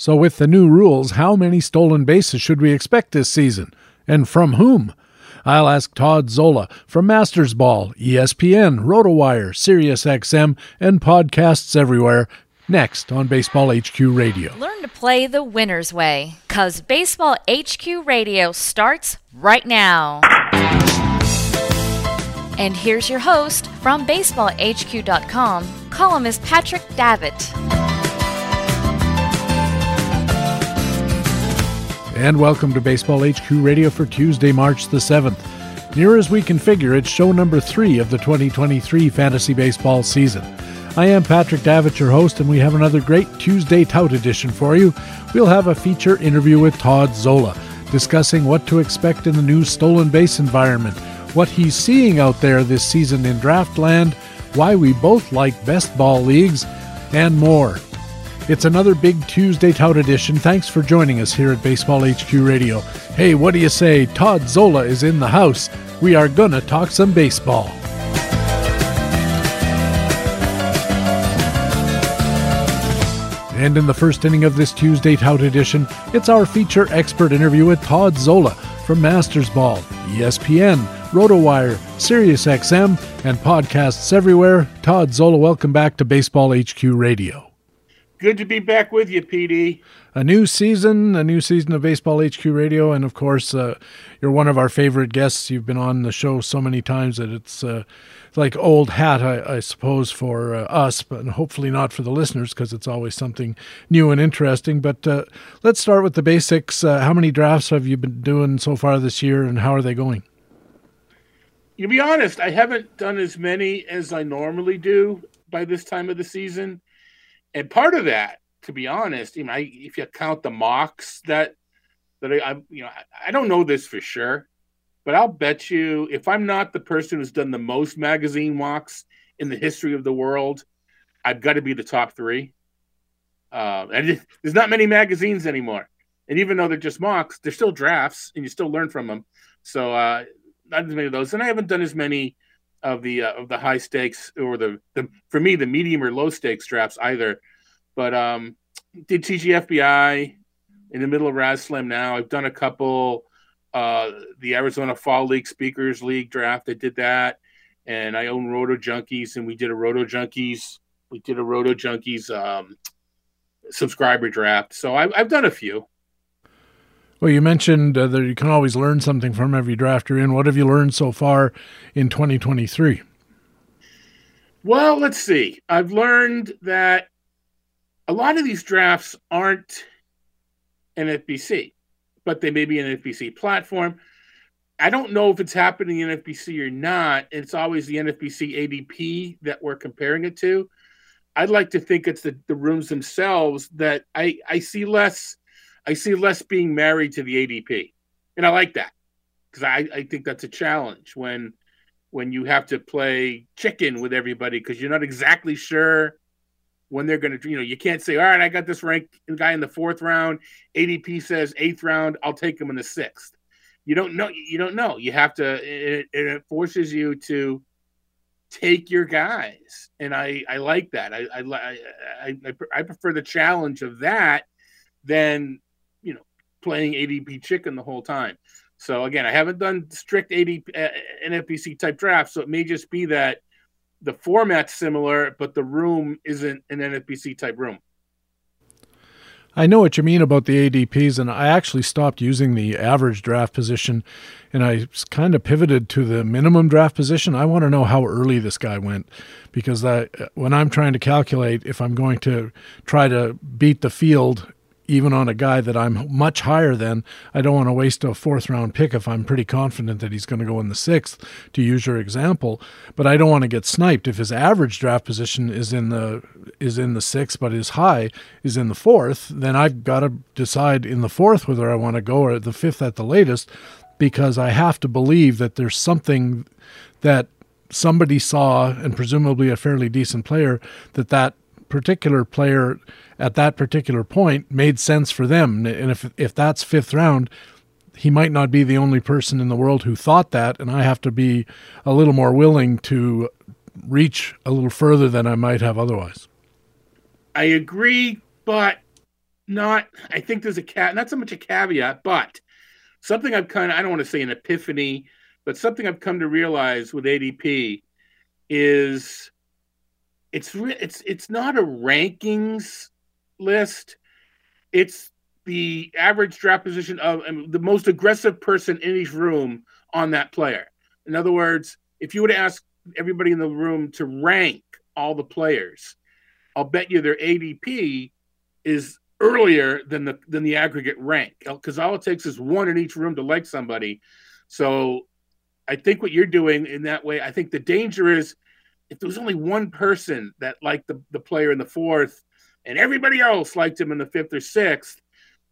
So, with the new rules, how many stolen bases should we expect this season? And from whom? I'll ask Todd Zola from Masters Ball, ESPN, RotoWire, SiriusXM, and podcasts everywhere. Next on Baseball HQ Radio. Learn to play the winner's way, because Baseball HQ Radio starts right now. And here's your host from BaseballHQ.com, columnist Patrick Davitt. And welcome to Baseball HQ Radio for Tuesday, March the 7th. Near as we can figure, it's show number three of the 2023 fantasy baseball season. I am Patrick Davitt, your host, and we have another great Tuesday Tout edition for you. We'll have a feature interview with Todd Zola, discussing what to expect in the new stolen base environment, what he's seeing out there this season in Draftland, why we both like best ball leagues, and more. It's another big Tuesday Tout edition. Thanks for joining us here at Baseball HQ Radio. Hey, what do you say? Todd Zola is in the house. We are gonna talk some baseball. And in the first inning of this Tuesday Tout edition, it's our feature expert interview with Todd Zola from Masters Ball, ESPN, RotoWire, SiriusXM, and podcasts everywhere. Todd Zola, welcome back to Baseball HQ Radio. Good to be back with you, PD. A new season, a new season of Baseball HQ Radio, and of course, uh, you're one of our favorite guests. You've been on the show so many times that it's uh, like old hat, I, I suppose, for uh, us, but hopefully not for the listeners because it's always something new and interesting. But uh, let's start with the basics. Uh, how many drafts have you been doing so far this year, and how are they going? To be honest, I haven't done as many as I normally do by this time of the season, and part of that, to be honest, you know, I, if you count the mocks that that I, I you know, I, I don't know this for sure but I'll bet you if I'm not the person who's done the most magazine walks in the history of the world, I've got to be the top three. Uh, and there's not many magazines anymore. And even though they're just mocks, they're still drafts, and you still learn from them. So uh, not as many of those. And I haven't done as many of the uh, of the high stakes or the the for me the medium or low stakes drafts either. But um, did TGFBI in the middle of RazzSlam now. I've done a couple uh, the Arizona Fall League Speakers League draft. I did that, and I own Roto Junkies, and we did a Roto Junkies. We did a Roto Junkies um, subscriber draft. So I, have done a few. Well, you mentioned uh, that you can always learn something from every draft you're in. What have you learned so far in 2023? Well, let's see. I've learned that a lot of these drafts aren't NFBC but they may be an NFBC platform. I don't know if it's happening in NFBC or not. It's always the NFBC ADP that we're comparing it to. I'd like to think it's the, the rooms themselves that I, I see less I see less being married to the ADP. And I like that. Because I, I think that's a challenge when when you have to play chicken with everybody because you're not exactly sure when they're going to, you know, you can't say, all right, I got this ranked guy in the fourth round. ADP says eighth round. I'll take him in the sixth. You don't know. You don't know. You have to. It, it forces you to take your guys, and I I like that. I I I, I prefer the challenge of that than playing ADP chicken the whole time. So again, I haven't done strict ADP uh, NFBC type drafts, so it may just be that the format's similar, but the room isn't an NFBC type room. I know what you mean about the ADPs, and I actually stopped using the average draft position and I kind of pivoted to the minimum draft position. I want to know how early this guy went because that, when I'm trying to calculate if I'm going to try to beat the field even on a guy that I'm much higher than, I don't want to waste a fourth round pick if I'm pretty confident that he's going to go in the sixth, to use your example. But I don't want to get sniped if his average draft position is in the is in the sixth, but his high is in the fourth. Then I've got to decide in the fourth whether I want to go or the fifth at the latest, because I have to believe that there's something that somebody saw, and presumably a fairly decent player, that that particular player at that particular point made sense for them. And if if that's fifth round, he might not be the only person in the world who thought that, and I have to be a little more willing to reach a little further than I might have otherwise. I agree, but not. I think there's a cat, not so much a caveat, but something I've kind of I don't want to say an epiphany, but something I've come to realize with ADP is it's it's it's not a rankings list. It's the average draft position of the most aggressive person in each room on that player. In other words, if you were to ask everybody in the room to rank all the players, I'll bet you their ADP is earlier than the than the aggregate rank because all it takes is one in each room to like somebody. So I think what you're doing in that way, I think the danger is if there was only one person that liked the, the player in the fourth and everybody else liked him in the fifth or sixth,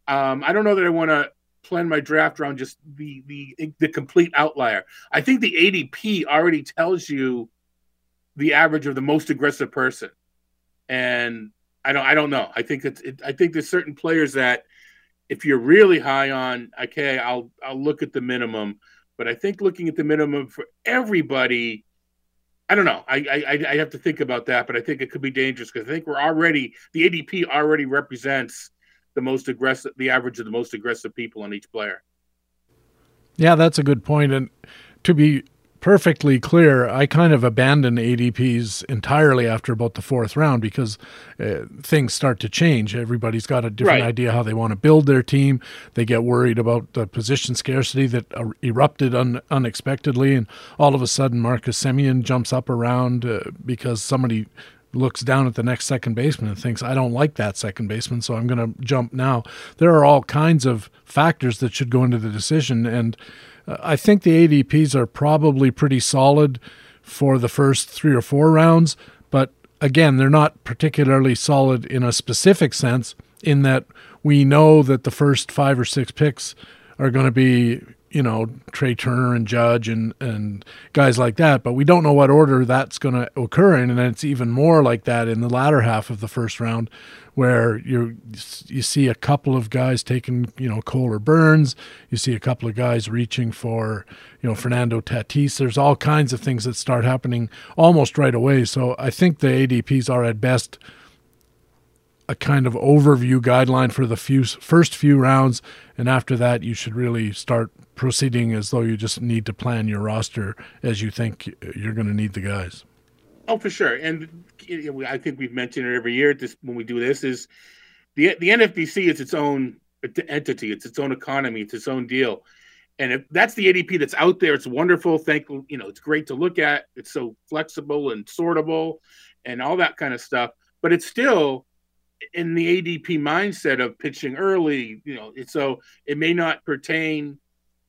um, I don't know that I want to plan my draft around just the the the complete outlier. I think the ADP already tells you the average of the most aggressive person, and I don't I don't know. I think it's it, I think there's certain players that if you're really high on, okay, I'll I'll look at the minimum, but I think looking at the minimum for everybody. I don't know. I, I I have to think about that, but I think it could be dangerous because I think we're already the ADP already represents the most aggressive, the average of the most aggressive people on each player. Yeah, that's a good point. And to be perfectly clear, I kind of abandoned ADPs entirely after about the fourth round because uh, things start to change. Everybody's got a different right. idea how they want to build their team. They get worried about the position scarcity that uh, erupted un- unexpectedly, and all of a sudden Marcus Semien jumps up around uh, because somebody looks down at the next second baseman and thinks, I don't like that second baseman, so I'm going to jump now. There are all kinds of factors that should go into the decision. And I think the ADPs are probably pretty solid for the first three or four rounds. But again, they're not particularly solid in a specific sense, in that we know that the first five or six picks are going to be you know Trea Turner and Judge and and guys like that, but we don't know what order that's going to occur in, and it's even more like that in the latter half of the first round, where you you see a couple of guys taking you know Cole or Burnes, you see a couple of guys reaching for you know Fernando Tatis. There's all kinds of things that start happening almost right away. So I think the ADPs are at best a kind of overview guideline for the few first few rounds, and after that, you should really start proceeding as though you just need to plan your roster as you think you're going to need the guys. Oh, for sure, and I think we've mentioned it every year. This when we do this is the the NFBC is its own entity, it's its own economy, it's its own deal. And if that's the ADP that's out there, it's wonderful. Thank you know, it's great to look at. It's so flexible and sortable, and all that kind of stuff. But it's still in the ADP mindset of pitching early, you know, so it may not pertain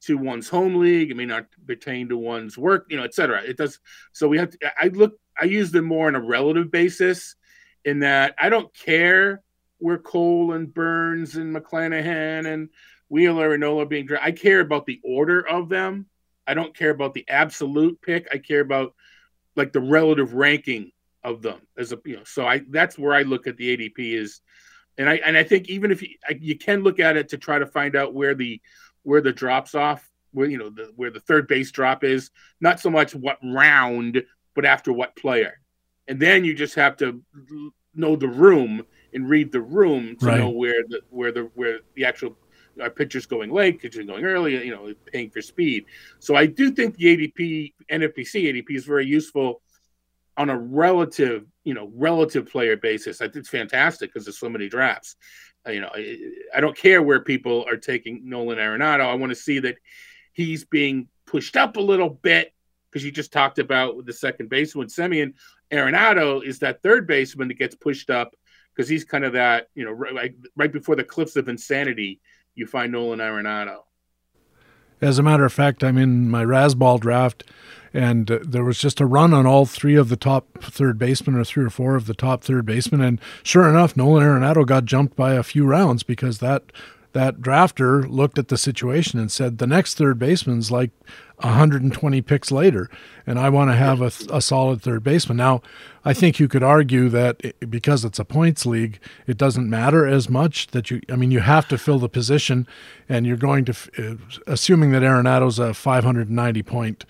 to one's home league, it may not pertain to one's work, you know, et cetera. It does. So we have to, I look, I use them more on a relative basis in that I don't care where Cole and Burnes and McClanahan and Wheeler and Nola being drafted. I care about the order of them. I don't care about the absolute pick. I care about like the relative ranking of them as a you know so i that's where i look at the adp is and i and i think even if you, you can look at it to try to find out where the where the drops off where you know the where the third base drop is not so much what round but after what player and then you just have to know the room and read the room to right. know where the where the where the actual our pitchers going late, pitchers going early, you know, paying for speed. So I do think the ADP, NFBC ADP is very useful on a relative, you know, relative player basis, I think it's fantastic because there's so many drafts. Uh, you know, I, I, don't care where people are taking Nolan Arenado. I want to see that he's being pushed up a little bit because you just talked about the second baseman Semien. Arenado is that third baseman that gets pushed up because he's kind of that, you know, right, right before the cliffs of insanity, you find Nolan Arenado. As a matter of fact, I'm in my Razzball draft and uh, there was just a run on all three of the top third basemen or three or four of the top third basemen and sure enough Nolan Arenado got jumped by a few rounds because that that drafter looked at the situation and said the next third baseman's like 120 picks later and I want to have a, a solid third baseman. Now, I think you could argue that because it's a points league, it doesn't matter as much that you I mean you have to fill the position and you're going to uh, assuming that Arenado's a 590 point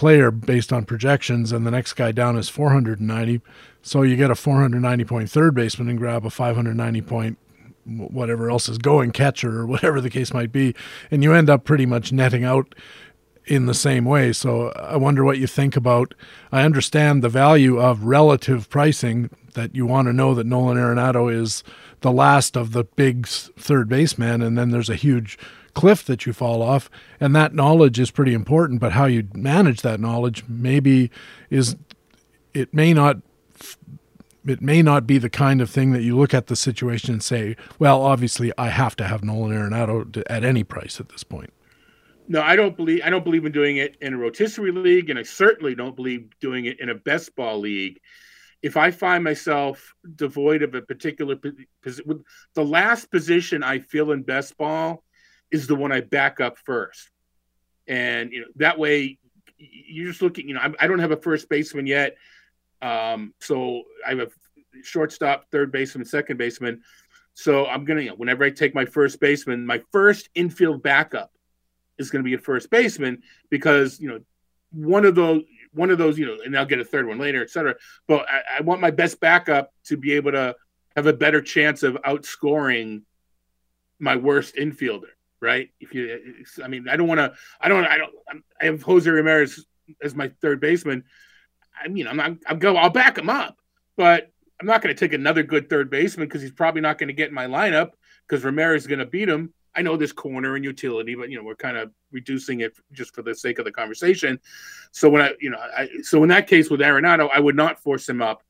player based on projections, and the next guy down is 490. So you get a 490 point third baseman and grab a 590 point whatever else is going, catcher or whatever the case might be, and you end up pretty much netting out in the same way. So I wonder what you think about. I understand the value of relative pricing that you want to know that Nolan Arenado is the last of the big third baseman, and then there's a huge cliff that you fall off, and that knowledge is pretty important. But how you manage that knowledge maybe is it may not it may not be the kind of thing that you look at the situation and say, well, obviously I have to have Nolan Arenado at any price at this point. No, I don't believe I don't believe in doing it in a rotisserie league, and I certainly don't believe doing it in a best ball league. If I find myself devoid of a particular position, the last position I feel in best ball is the one I back up first, and you know that way you're just looking. You know, I, I don't have a first baseman yet, um, so I have a shortstop, third baseman, second baseman. So I'm gonna, you know, whenever I take my first baseman, my first infield backup is going to be a first baseman because you know one of those one of those you know and i'll get a third one later etc but I, I, want my best backup to be able to have a better chance of outscoring my worst infielder right? If you i mean i don't want to i don't i don't i have jose ramirez as my third baseman. I mean i'm not i'm go i'll back him up but i'm not going to take another good third baseman because he's probably not going to get in my lineup because ramirez is going to beat him I know there's corner and utility, but you know we're kind of reducing it just for the sake of the conversation. So when I, you know, I, so in that case with Arenado, I would not force him up.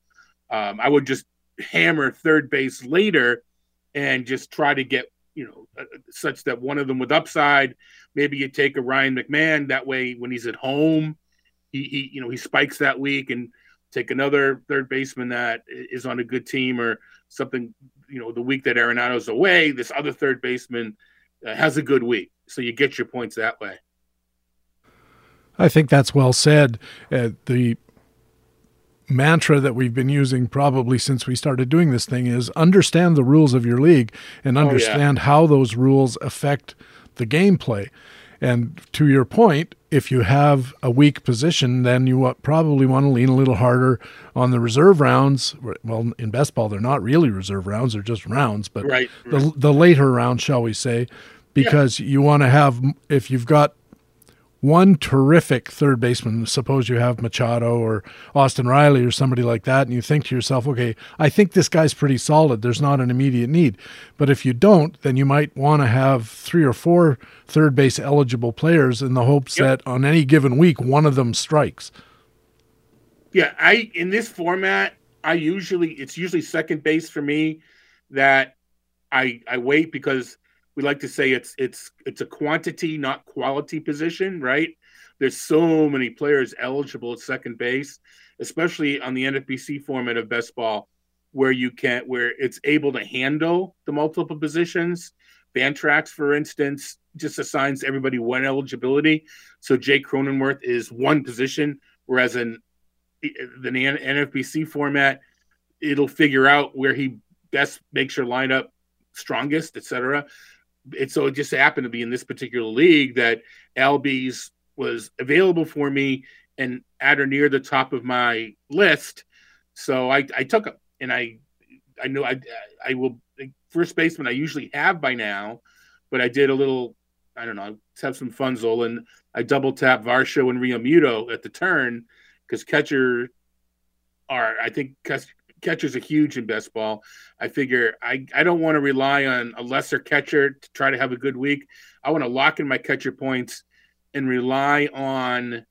Um, I would just hammer third base later and just try to get you know uh, such that one of them with upside. Maybe you take a Ryan McMahon that way when he's at home, he, he you know he spikes that week and take another third baseman that is on a good team or something. You know, the week that Arenado's away, this other third baseman has a good week. So you get your points that way. I think that's well said. Uh, the mantra that we've been using probably since we started doing this thing is understand the rules of your league and understand oh, yeah. how those rules affect the gameplay. And to your point, if you have a weak position, then you probably want to lean a little harder on the reserve rounds. Well, in best ball, they're not really reserve rounds; they're just rounds. But right, right. the the later rounds, shall we say, because yeah. you want to have if you've got one terrific third baseman. Suppose you have Machado or Austin Riley or somebody like that, and you think to yourself, okay, I think this guy's pretty solid. There's not an immediate need. But if you don't, then you might want to have three or four third base eligible players in the hopes yep. that on any given week, one of them strikes. Yeah, I in this format, I usually it's usually second base for me that I I wait because we like to say it's it's it's a quantity not quality position right? There's so many players eligible at second base especially on the nfbc format of best ball where you can where it's able to handle the multiple positions. Fantrax, for instance just assigns everybody one eligibility. So jake cronenworth is one position whereas in the nfbc format it'll figure out where he best makes your lineup strongest, etc it so it just happened to be in this particular league that Albies was available for me and at or near the top of my list. So I, I took him and I I know I I will first baseman I usually have by now, but I did a little I don't know have some funzel and I double tap Varsho and Realmuto at the turn because catcher are I think catchers are huge in best ball. I figure I, I don't want to rely on a lesser catcher to try to have a good week. I want to lock in my catcher points and rely on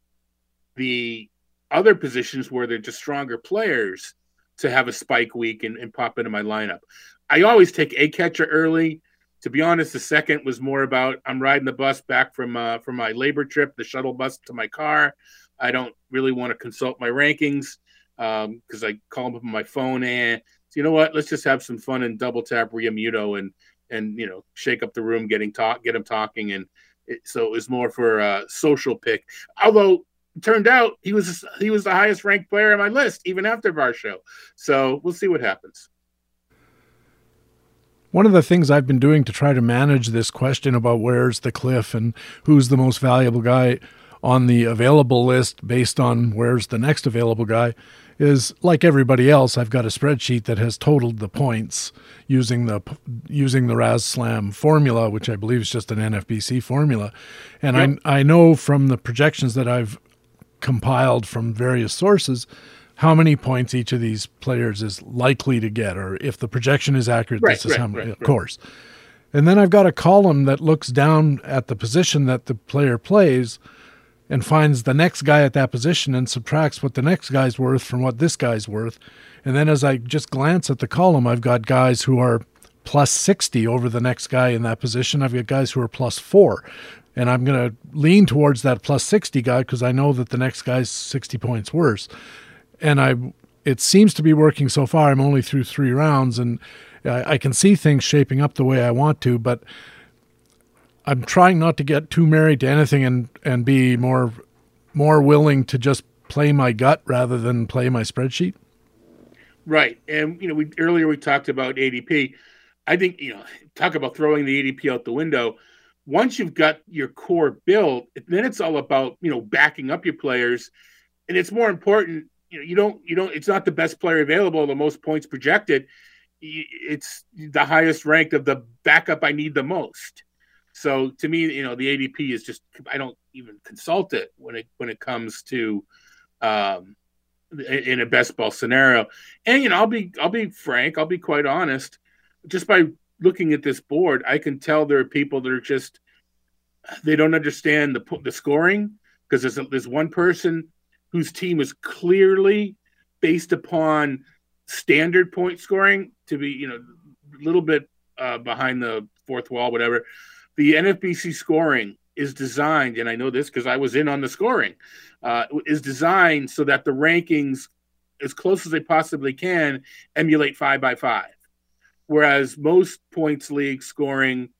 the other positions where they're just stronger players to have a spike week and, and pop into my lineup. I always take a catcher early. To be honest, the second was more about I'm riding the bus back from uh, from my LABR trip, the shuttle bus to my car. I don't really want to consult my rankings because um, I call him up on my phone and so you know what? Let's just have some fun and double tap Realmuto and and you know shake up the room, getting talk, get him talking, and it, so it was more for a social pick. Although turned out he was he was the highest ranked player on my list even after Varsho. So we'll see what happens. One of the things I've been doing to try to manage this question about where's the cliff and who's the most valuable guy on the available list based on where's the next available guy is like everybody else, I've got a spreadsheet that has totaled the points using the using the RazzSlam formula, which I believe is just an NFBC formula, and yep. I I know from the projections that I've compiled from various sources how many points each of these players is likely to get, or if the projection is accurate, right, this is right, how many, right, of course. And then I've got a column that looks down at the position that the player plays and finds the next guy at that position and subtracts what the next guy's worth from what this guy's worth. And then as I just glance at the column, I've got guys who are plus 60 over the next guy in that position. I've got guys who are plus four. And I'm going to lean towards that plus 60 guy because I know that the next guy's 60 points worse. And I, it seems to be working so far. I'm only through three rounds and I, I can see things shaping up the way I want to, but I'm trying not to get too married to anything and and be more more willing to just play my gut rather than play my spreadsheet. Right, and you know, we earlier we talked about ADP. I think you know, talk about throwing the ADP out the window. Once you've got your core built, then it's all about you know backing up your players, and it's more important. You know, you don't you don't. It's not the best player available, the most points projected. It's the highest ranked of the backup I need the most. So to me, you know, the ADP is just I don't even consult it when it when it comes to um, in a best ball scenario. And you know, I'll be I'll be frank, I'll be quite honest. Just by looking at this board, I can tell there are people that are just they don't understand the the scoring because there's a, there's one person whose team is clearly based upon standard point scoring to be you know a little bit uh, behind the fourth wall, whatever the NFBC scoring is designed, and I know this because I was in on the scoring, uh, is designed so that the rankings, as close as they possibly can, emulate five by five. Whereas most points league scoring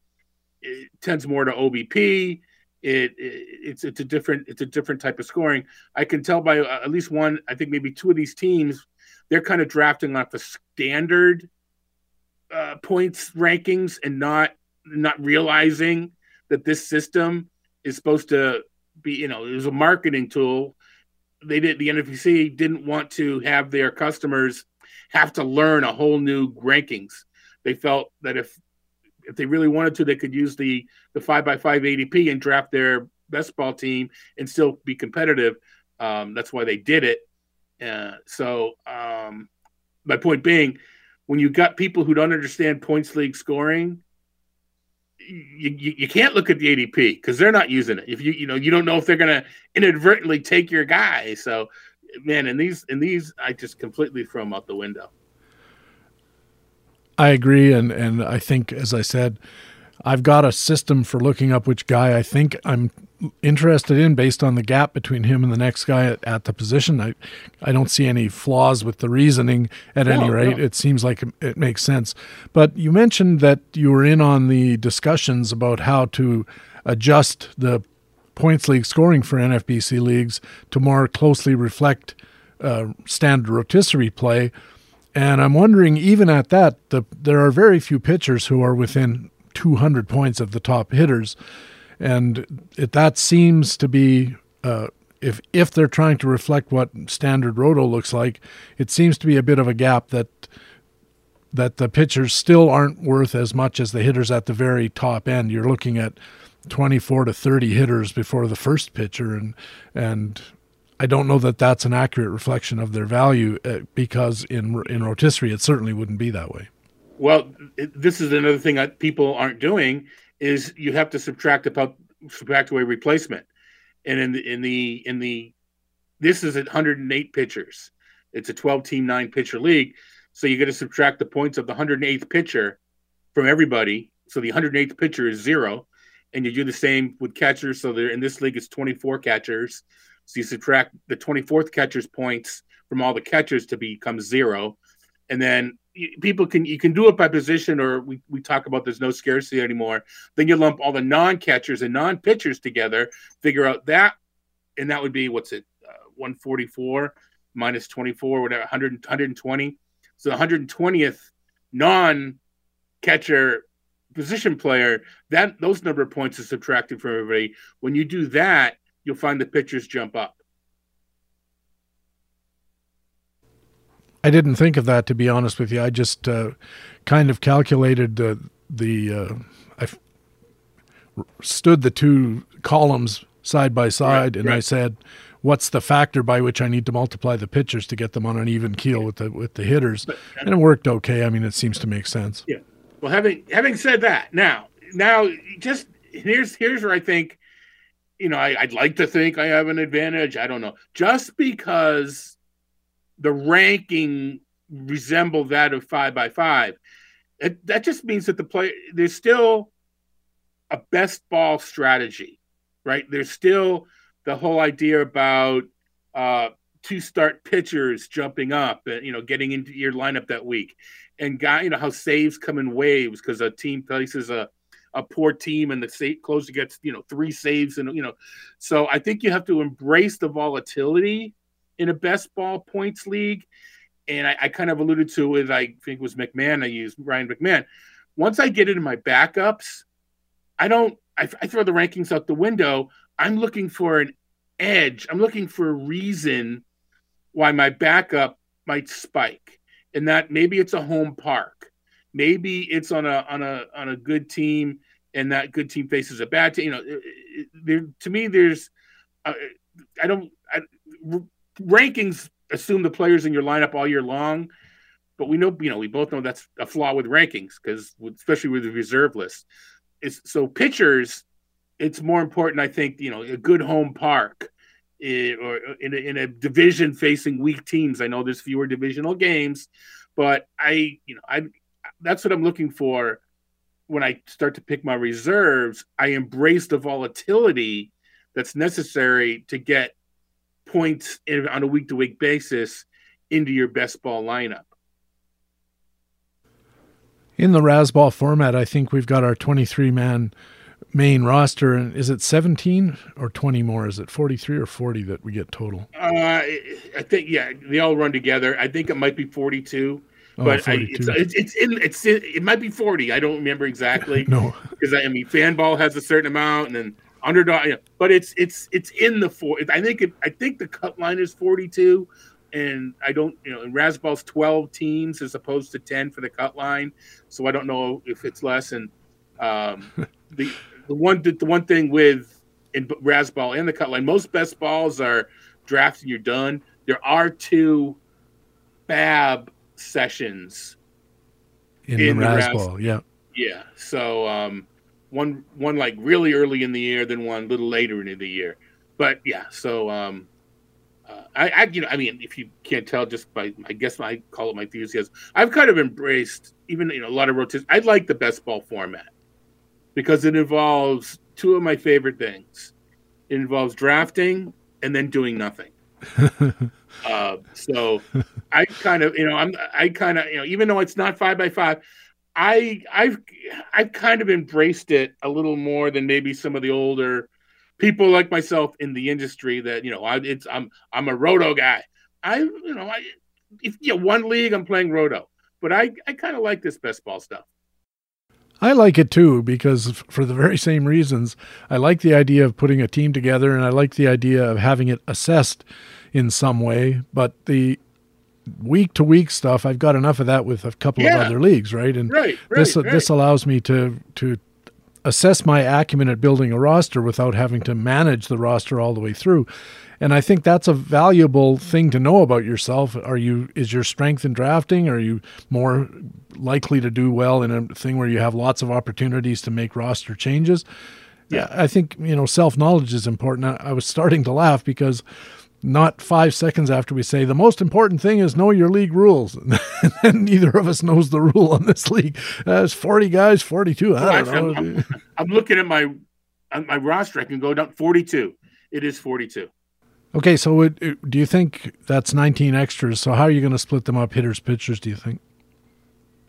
tends more to OBP. It, it, it's it's a different it's a different type of scoring. I can tell by uh, at least one, I think maybe two of these teams, they're kind of drafting off the standard uh, points rankings and not not realizing that this system is supposed to be, you know, it was a marketing tool. They did the NFBC didn't want to have their customers have to learn a whole new rankings. They felt that if if they really wanted to, they could use the the five by five ADP and draft their best ball team and still be competitive. Um, that's why they did it. Uh, so um, my point being, when you've got people who don't understand points league scoring, you, you, you can't look at the ADP because they're not using it. If you you know you don't know if they're gonna inadvertently take your guy. So man, and these and these I just completely throw them out the window. I agree, and and I think as I said, I've got a system for looking up which guy I think I'm interested in based on the gap between him and the next guy at, at the position. I, I don't see any flaws with the reasoning at no, any rate. No. It seems like it, it makes sense. But you mentioned that you were in on the discussions about how to adjust the points league scoring for NFBC leagues to more closely reflect uh, standard rotisserie play. And I'm wondering, even at that, the, there are very few pitchers who are within 200 points of the top hitters, and it, that seems to be uh, if if they're trying to reflect what standard roto looks like, it seems to be a bit of a gap that that the pitchers still aren't worth as much as the hitters at the very top end. You're looking at 24 to 30 hitters before the first pitcher, and and I don't know that that's an accurate reflection of their value uh, because in in rotisserie it certainly wouldn't be that way. Well, this is another thing that people aren't doing is you have to subtract about subtract away replacement, and in the in the in the this is at 108 pitchers. It's a 12 team nine pitcher league, so you got to subtract the points of the 108th pitcher from everybody. So the 108th pitcher is zero, and you do the same with catchers. So there in this league it's 24 catchers. So you subtract the 24th catcher's points from all the catchers to become zero, and then people can you can do it by position or we, we talk about there's no scarcity anymore. Then you lump all the non-catchers and non-pitchers together figure out that and that would be what's it uh, 144 minus 24 whatever 100 120 so the 120th non-catcher position player that those number of points is subtracted from everybody. When you do that you'll find the pitchers jump up I didn't think of that to be honest with you. I just uh, kind of calculated the the uh, I f- stood the two columns side by side, right, and right. I said, "What's the factor by which I need to multiply the pitchers to get them on an even keel with the with the hitters?" But, and it worked okay. I mean, it seems to make sense. Yeah. Well, having having said that, now now just here's here's where I think, you know, I, I'd like to think I have an advantage. I don't know. Just because the ranking resemble that of five by five, it, that just means that the play there's still a best ball strategy, right? There's still the whole idea about uh, two start pitchers jumping up and you know getting into your lineup that week, and guy, you know how saves come in waves because a team places a a poor team and the state closer gets you know three saves and you know. So i think you have to embrace the volatility in a best ball points league. And i, I kind of alluded to it i think it was mcmahon i used ryan mcmahon. Once i get into my backups i don't I, I throw the rankings out the window. I'm looking for an edge. I'm looking for a reason why my backup might spike. And that maybe it's a home park. Maybe it's on a on a on a good team, and that good team faces a bad team. You know, there, to me, there's uh, I don't I, rankings assume the players in your lineup all year long, but we know you know we both know that's a flaw with rankings because especially with the reserve list. It's so pitchers. It's more important, I think. You know, a good home park. Eh, or in a, in a division facing weak teams. I know there's fewer divisional games, but I, you know, I that's what I'm looking for when I start to pick my reserves. I embrace the volatility that's necessary to get points in, on a week to week basis into your best ball lineup. In the Razzball format, I think we've got our 23 man main roster. And is it 17 or 20 more? Is it 43 or 40 that we get total? Uh, I think, yeah, they all run together. I think it might be 42. Oh, but I, it's, it's, it's in it's in, it might be 40 i don't remember exactly no because I, I, mean fanball has a certain amount and then underdog yeah, but it's it's it's in the four i think it, i think the cut line is 42 and i don't you know in razzball's 12 teams as opposed to 10 for the cut line so i don't know if it's less and um the the one the one thing with in Razzball and the cut line most best balls are drafted you're done there are two FAAB sessions in, in the, the Razzball. Yeah, yeah. So um, one one like really early in the year, then one a little later into the year. But yeah, so um, uh, I, I, you know, I mean, if you can't tell just by, I guess I call it my enthusiasm. I've kind of embraced even you know a lot of rotations. I like the best ball format because it involves two of my favorite things. It involves drafting and then doing nothing. uh, so I kind of, you know, I'm, I kind of, you know, even though it's not five by five, I, I've, I've kind of embraced it a little more than maybe some of the older people like myself in the industry that, you know, I, it's, I'm, I'm a roto guy. I, you know, I, if you know, one league, I'm playing roto, but I, I kind of like this best ball stuff. I like it too because for the very same reasons. I like the idea of putting a team together and I like the idea of having it assessed in some way. But the week to week stuff, I've got enough of that with a couple yeah. of other leagues, right? And right, right, this right. this allows me to to assess my acumen at building a roster without having to manage the roster all the way through. And I think that's a valuable thing to know about yourself. Are you is your strength in drafting? Are you more likely to do well in a thing where you have lots of opportunities to make roster changes? Yeah, I think you know self knowledge is important. I was starting to laugh because not five seconds after we say the most important thing is know your league rules, and neither of us knows the rule on this league. Uh, it's forty guys, forty-two. I don't know. I'm, I'm, looking at my my roster. I can go down forty-two. It is forty-two. Okay, so it, it, do you think that's 19 extras? So how are you going to split them up, hitters, pitchers? Do you think?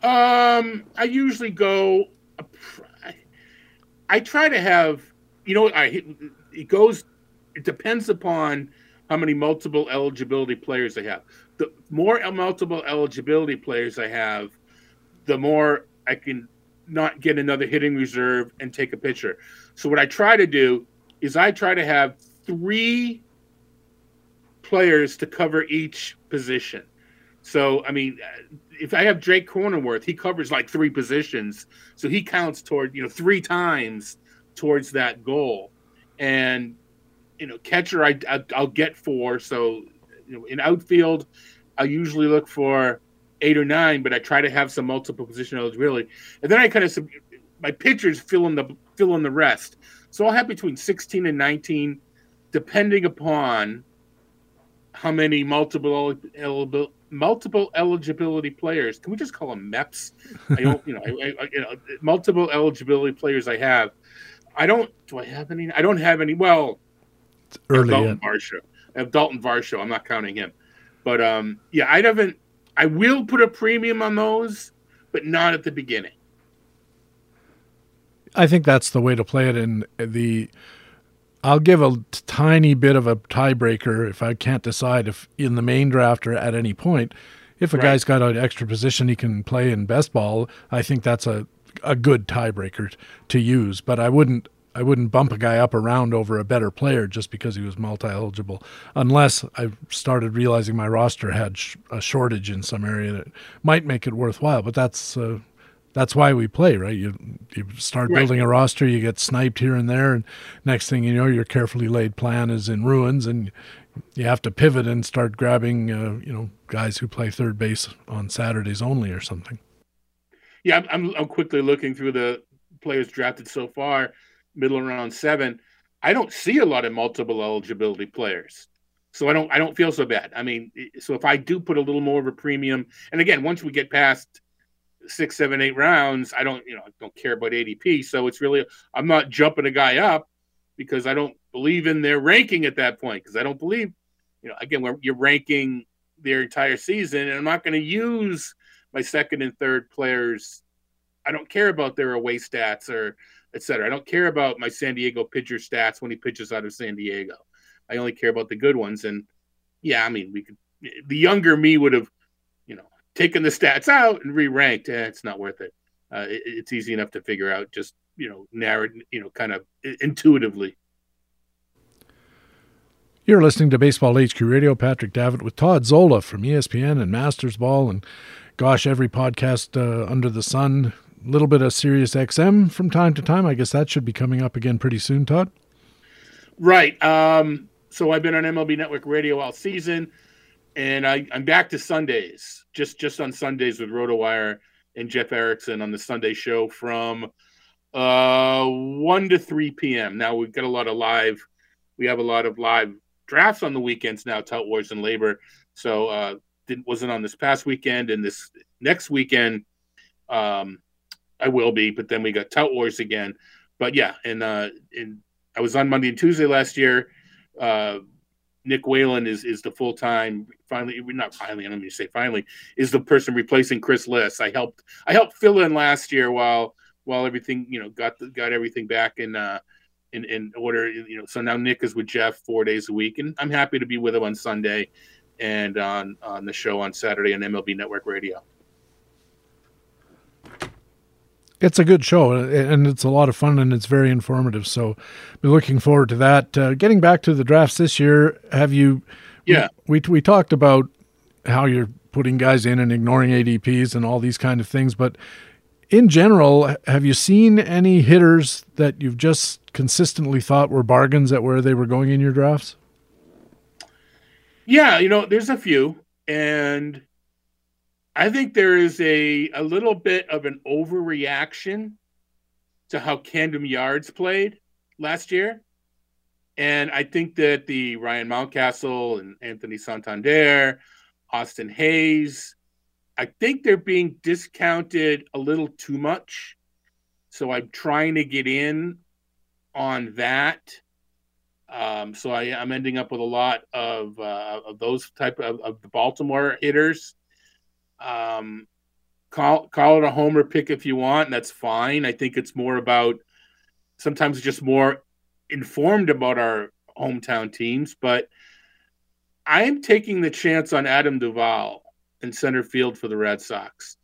Um, I usually go. I, I try to have, you know, I it goes. It depends upon how many multiple eligibility players I have. The more multiple eligibility players I have, the more I can not get another hitting reserve and take a pitcher. So what I try to do is I try to have three players to cover each position. So, I mean, if I have Jake Cronenworth, he covers like three positions, so he counts toward you know three times towards that goal. And you know, catcher I, I will get four. So, you know, in outfield, I usually look for eight or nine, but I try to have some multiple position eligibility. And then I kind of my pitchers fill in the fill in the rest. So I'll have between 16 and 19, depending upon how many multiple eligible multiple eligibility players. Can we just call them MEPs? I don't, you know, I, I, you know, multiple eligibility players I have. I don't. Do I have any? I don't have any. Well, early. Dalton Varsho. I have Dalton Varsho. I'm not counting him. But um, yeah, I haven't. I will put a premium on those, but not at the beginning. I think that's the way to play it. And the I'll give a tiny bit of a tiebreaker if I can't decide if in the main draft or at any point. If a right. guy's got an extra position he can play in best ball, I think that's a a good tiebreaker to use. But I wouldn't I wouldn't bump a guy up around over a better player just because he was multi eligible, unless I started realizing my roster had sh- a shortage in some area that might make it worthwhile. But that's uh, that's why we play, right? You you start right. building a roster, you get sniped here and there, and next thing you know, your carefully laid plan is in ruins, and you have to pivot and start grabbing, uh, you know, guys who play third base on Saturdays only or something. Yeah, I'm I'm quickly looking through the players drafted so far, middle around seven. I don't see a lot of multiple eligibility players. So I don't I don't feel so bad. I mean, so if I do put a little more of a premium, and again, once we get past six, seven, eight rounds, I don't, you know, I don't care about ADP. So it's really, I'm not jumping a guy up because I don't believe in their ranking at that point. Because I don't believe, you know, again, when you're ranking their entire season, and I'm not going to use my second and third players. I don't care about their away stats or et cetera. I don't care about my San Diego pitcher stats when he pitches out of San Diego. I only care about the good ones. And yeah, I mean, we could, the younger me would have you know, taken the stats out and re-ranked, eh, it's not worth it. Uh, it. It's easy enough to figure out, just you know, narrate, you know, kind of intuitively. You're listening to Baseball HQ Radio. Patrick Davitt with Todd Zola from ESPN and Masters Ball, and gosh, every podcast uh, under the sun. Little bit of Sirius XM from time to time. I guess that should be coming up again pretty soon, Todd. Right. Um, so I've been on MLB Network Radio all season and I, I'm back to Sundays, just just on Sundays with RotoWire and Jeff Erickson on the Sunday show from uh, one to three p.m. Now we've got a lot of live, we have a lot of live drafts on the weekends now, Tout Wars and LABR. So uh, didn't wasn't on this past weekend, and this next weekend, um, I will be. But then we got Tout Wars again. But yeah, and uh, and I was on Monday and Tuesday last year. Uh, Nick Whalen is is the full time finally not finally I don't mean to say finally is the person replacing Chris Liss. I helped I helped fill in last year while while everything you know got the, got everything back in uh in, in order you know so now Nick is with Jeff four days a week and I'm happy to be with him on Sunday and on on the show on Saturday on MLB Network Radio it's a good show and it's a lot of fun and it's very informative. So, be looking forward to that. Uh, getting back to the drafts this year, have you? Yeah, we, we we talked about how you're putting guys in and ignoring ADPs and all these kind of things, but in general, have you seen any hitters that you've just consistently thought were bargains at where they were going in your drafts? Yeah, you know, there's a few, and I think there is a a little bit of an overreaction to how Camden Yards played last year. And I think that the Ryan Mountcastle and Anthony Santander, Austin Hays, I think they're being discounted a little too much. So I'm trying to get in on that. Um, so I, am ending up with a lot of, uh, of those type of, of the Baltimore hitters um, call call it a homer pick if you want. That's fine. I think it's more about sometimes just more informed about our hometown teams. But I am taking the chance on Adam Duvall in center field for the Red Sox.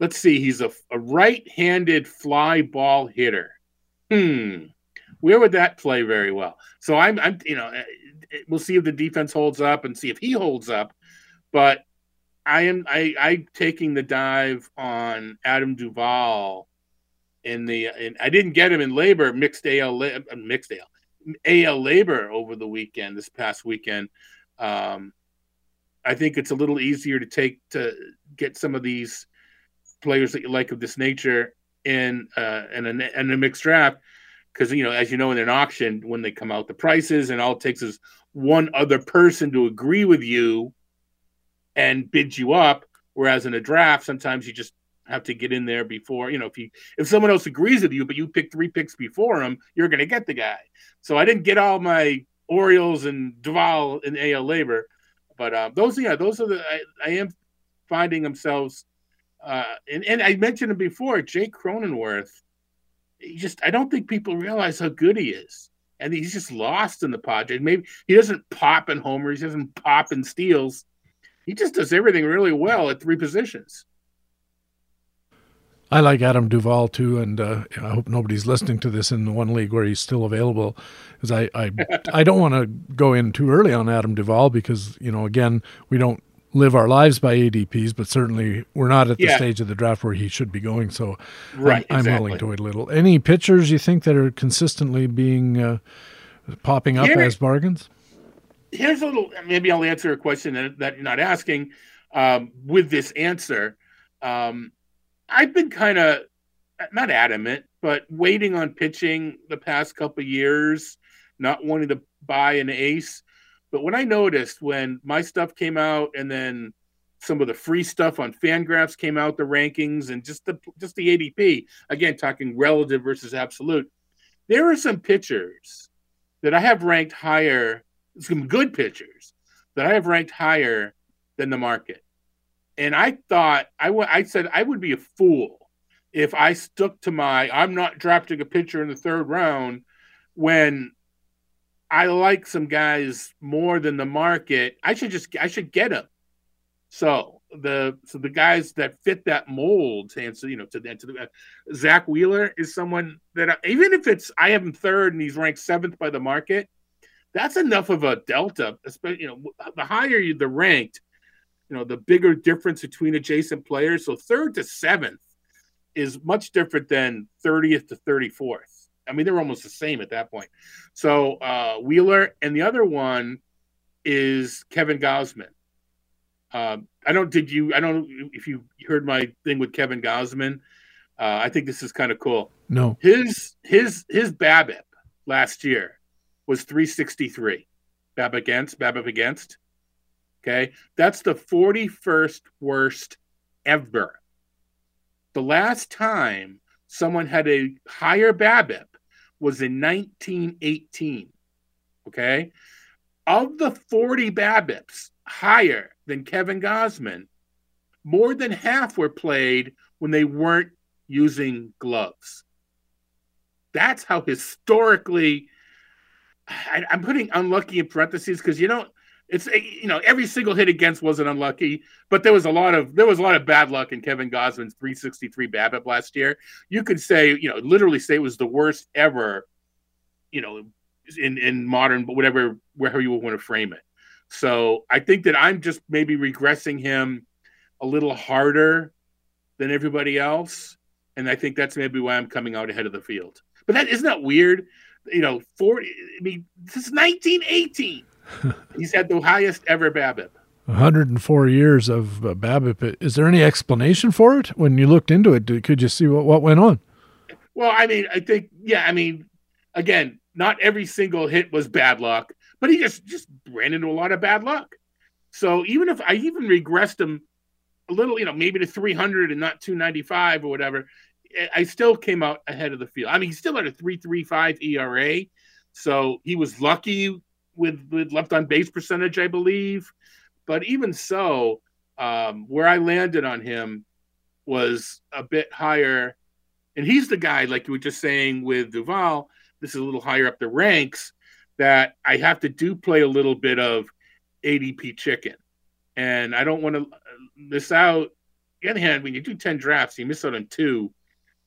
Let's see. He's a, a right-handed fly ball hitter. Hmm. Where would that play very well? So I'm, I'm, you know, we'll see if the defense holds up and see if he holds up. But I am I I taking the dive on Adam Duvall in the and I didn't get him in LABR mixed AL uh, mixed AL AL LABR over the weekend this past weekend. Um, I think it's a little easier to take to get some of these players that you like of this nature in uh, in a, in a mixed draft because you know as you know in an auction when they come out the prices and all it takes is one other person to agree with you and bid you up. Whereas in a draft, sometimes you just have to get in there before you know if you if someone else agrees with you, but you pick three picks before him, you're going to get the guy. So I didn't get all my Orioles and Duvall in AL LABR, but uh, those yeah those are the I, I am finding themselves. Uh, and, and I mentioned him before, Jake Cronenworth. He just I don't think people realize how good he is and he's just lost in the Padres. Maybe he doesn't pop in homers, he doesn't pop in steals, he just does everything really well at three positions. I like Adam Duvall too, and uh, I hope nobody's listening to this in the one league where he's still available, because I I, I don't want to go in too early on Adam Duvall because you know again we don't live our lives by ADPs, but certainly we're not at the yeah. stage of the draft where he should be going. So right, I'm, exactly. I'm, willing to wait a little. Any pitchers you think that are consistently being uh, popping up as bargains? Here's a little maybe I'll answer a question that, that you're not asking um, with this answer. Um, I've been kind of not adamant, but waiting on pitching the past couple years, not wanting to buy an ace. But when I noticed when my stuff came out and then some of the free stuff on Fangraphs came out, the rankings and just the just the ADP, again talking relative versus absolute, there are some pitchers that I have ranked higher some good pitchers that I have ranked higher than the market. And I thought I, w- I said I would be a fool if I stuck to my I'm not drafting a pitcher in the third round when I like some guys more than the market. I should just I should get them. So the so the guys that fit that mold, and so you know to the to the uh, Zack Wheeler is someone that I, even if it's I have him third and he's ranked seventh by the market, that's enough of a delta. Especially, you know, the higher you the ranked, you know, the bigger difference between adjacent players. So third to seventh is much different than 30th to 34th. I mean, they're almost the same at that point. So uh, Wheeler and the other one is Kevin Gausman. Um, I don't. Did you? I don't. If you heard my thing with Kevin Gausman, uh, I think this is kind of cool. No, his his his BABIP last year was 363. BABIP against, BABIP against. Okay. That's the 41st worst ever. The last time someone had a higher BABIP was in 1918. Okay. Of the 40 BABIPs higher than Kevin Gausman, more than half were played when they weren't using gloves. That's how historically I, am putting unlucky in parentheses because you know it's you know every single hit against wasn't unlucky, but there was a lot of there was a lot of bad luck in Kevin Gausman's 363 BABIP last year. You could say you know literally say it was the worst ever, you know, in in modern but whatever wherever you want to frame it. So I think that I'm just maybe regressing him a little harder than everybody else, and I think that's maybe why I'm coming out ahead of the field. But that isn't that weird you know, 40, I mean, since 1918, he's had the highest ever BABIP. 104 years of uh, BABIP. Is there any explanation for it? When you looked into it, could you see what, what went on? Well, I mean, I think, yeah, I mean, again, not every single hit was bad luck, but he just just ran into a lot of bad luck. So even if I even regressed him a little, you know, maybe to 300 and not 295 or whatever, I still came out ahead of the field. I mean, he still had a 3.35 ERA, so he was lucky with with left on base percentage, I believe. But even so, um, where I landed on him was a bit higher, and he's the guy, like you were just saying with Duvall. This is a little higher up the ranks that I have to do play a little bit of ADP chicken, and I don't want to miss out. On the other hand, when you do ten drafts, you miss out on two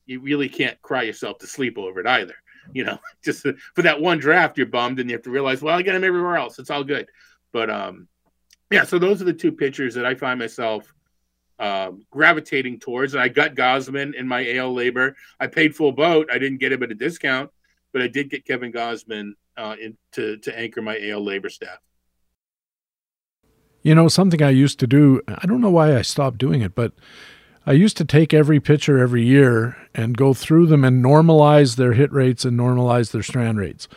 you really can't cry yourself to sleep over it either. You know, just for that one draft, you're bummed, and you have to realize, well, I got him everywhere else. It's all good. But um, yeah, so those are the two pitchers that I find myself um, gravitating towards. And I got Gausman in my AL LABR. I paid full boat. I didn't get him at a discount, but I did get Kevin Gausman uh, in, to to anchor my AL LABR staff. You know, something I used to do. I don't know why I stopped doing it, but I used to take every pitcher every year and go through them and normalize their hit rates and normalize their strand rates.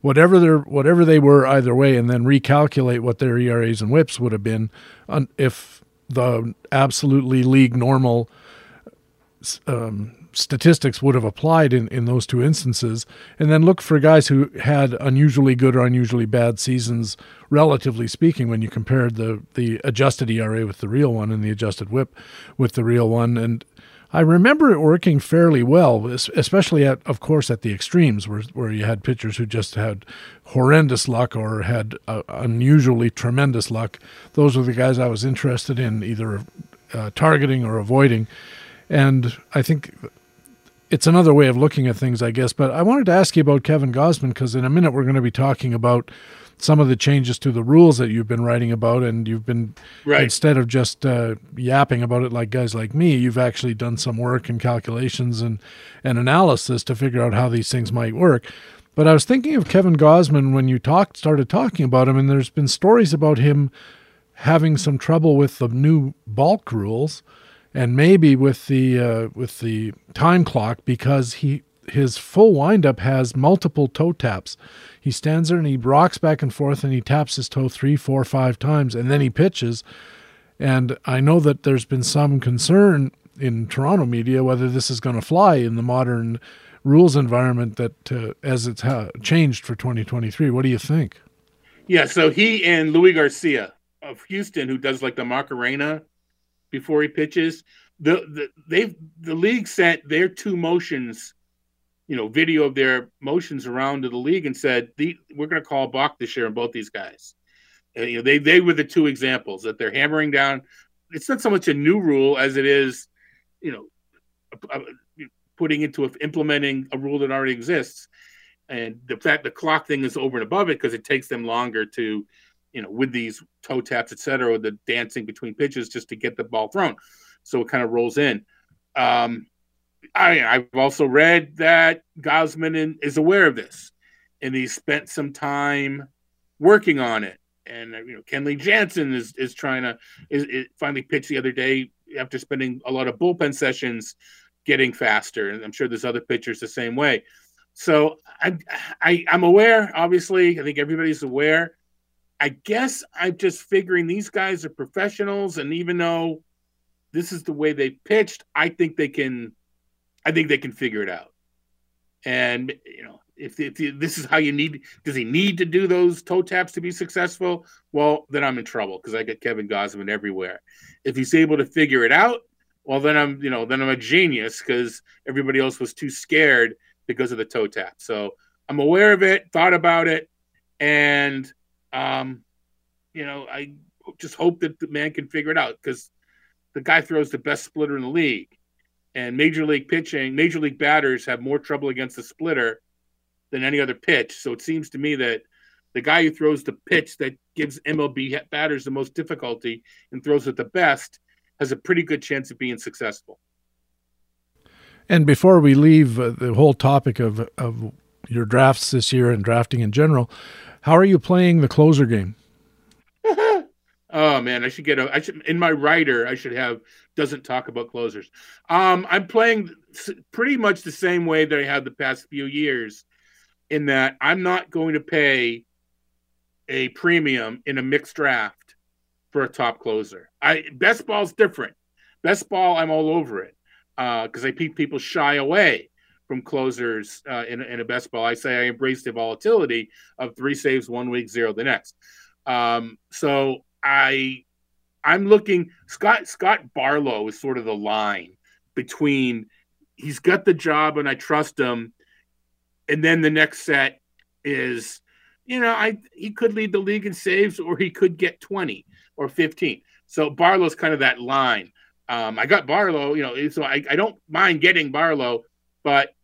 Whatever their whatever they were either way, and then recalculate what their ERAs and WHIPs would have been if the absolutely league normal um, statistics would have applied in, in those two instances, and then look for guys who had unusually good or unusually bad seasons, relatively speaking, when you compared the the adjusted ERA with the real one and the adjusted WHIP with the real one, and I remember it working fairly well, especially at, of course, at the extremes where where you had pitchers who just had horrendous luck or had uh, unusually tremendous luck. Those were the guys I was interested in either uh, targeting or avoiding, and I think it's another way of looking at things, I guess. But I wanted to ask you about Kevin Gausman because in a minute we're going to be talking about some of the changes to the rules that you've been writing about, and you've been right. instead of just uh, yapping about it like guys like me, you've actually done some work and calculations and and analysis to figure out how these things might work. But I was thinking of Kevin Gausman when you talked started talking about him, and there's been stories about him having some trouble with the new balk rules, and maybe with the uh, with the time clock because he his full windup has multiple toe taps. He stands there and he rocks back and forth and he taps his toe three, four, five times and then he pitches. And I know that there's been some concern in Toronto media whether this is going to fly in the modern rules environment that uh, as it's ha- changed for 2023. What do you think? Yeah, so he and Luis Garcia of Houston, who does like the Macarena before he pitches, the, the they've the league sent their two motions you know, video of their motions around to the league and said, "We're going to call balk this year on both these guys." And, you know, they they were the two examples that they're hammering down. It's not so much a new rule as it is, you know, putting into a, implementing a rule that already exists. And the fact the clock thing is over and above it because it takes them longer to, you know, with these toe taps, et cetera, the dancing between pitches just to get the ball thrown. So it kind of rolls in. Um, I, I've also read that Gausman is aware of this, and he spent some time working on it. And you know, Kenley Jansen is is trying to is, is finally pitched the other day after spending a lot of bullpen sessions, getting faster. And I'm sure there's other pitchers the same way. So I, I I'm aware. Obviously, I think everybody's aware. I guess I'm just figuring these guys are professionals, and even though this is the way they pitched, I think they can I think they can figure it out. And you know, if, if this is how you need, does he need to do those toe taps to be successful? Well, then I'm in trouble because I get Kevin Gausman everywhere. If he's able to figure it out, well, then I'm, you know, then I'm a genius because everybody else was too scared because of the toe tap. So I'm aware of it, thought about it, and um, you know, I just hope that the man can figure it out because the guy throws the best splitter in the league and major league pitching, major league batters have more trouble against the splitter than any other pitch. So it seems to me that the guy who throws the pitch that gives MLB batters the most difficulty and throws it the best has a pretty good chance of being successful. And before we leave uh, the whole topic of of your drafts this year and drafting in general, how are you playing the closer game? oh man, I should get a. I should in my writer. I should have doesn't talk about closers. Um, I'm playing pretty much the same way that I have the past few years, in that I'm not going to pay a premium in a mixed draft for a top closer. I best ball's different. Best ball, I'm all over it because uh, I think people shy away from closers uh, in, in, a best ball. I say I embrace the volatility of three saves one week, zero the next. Um, so I I'm looking Scott Scott Barlow is sort of the line between he's got the job and I trust him, and then the next set is, you know, I he could lead the league in saves or he could get 20 or 15. So Barlow's kind of that line. Um, I got Barlow, you know, so I, I don't mind getting Barlow, but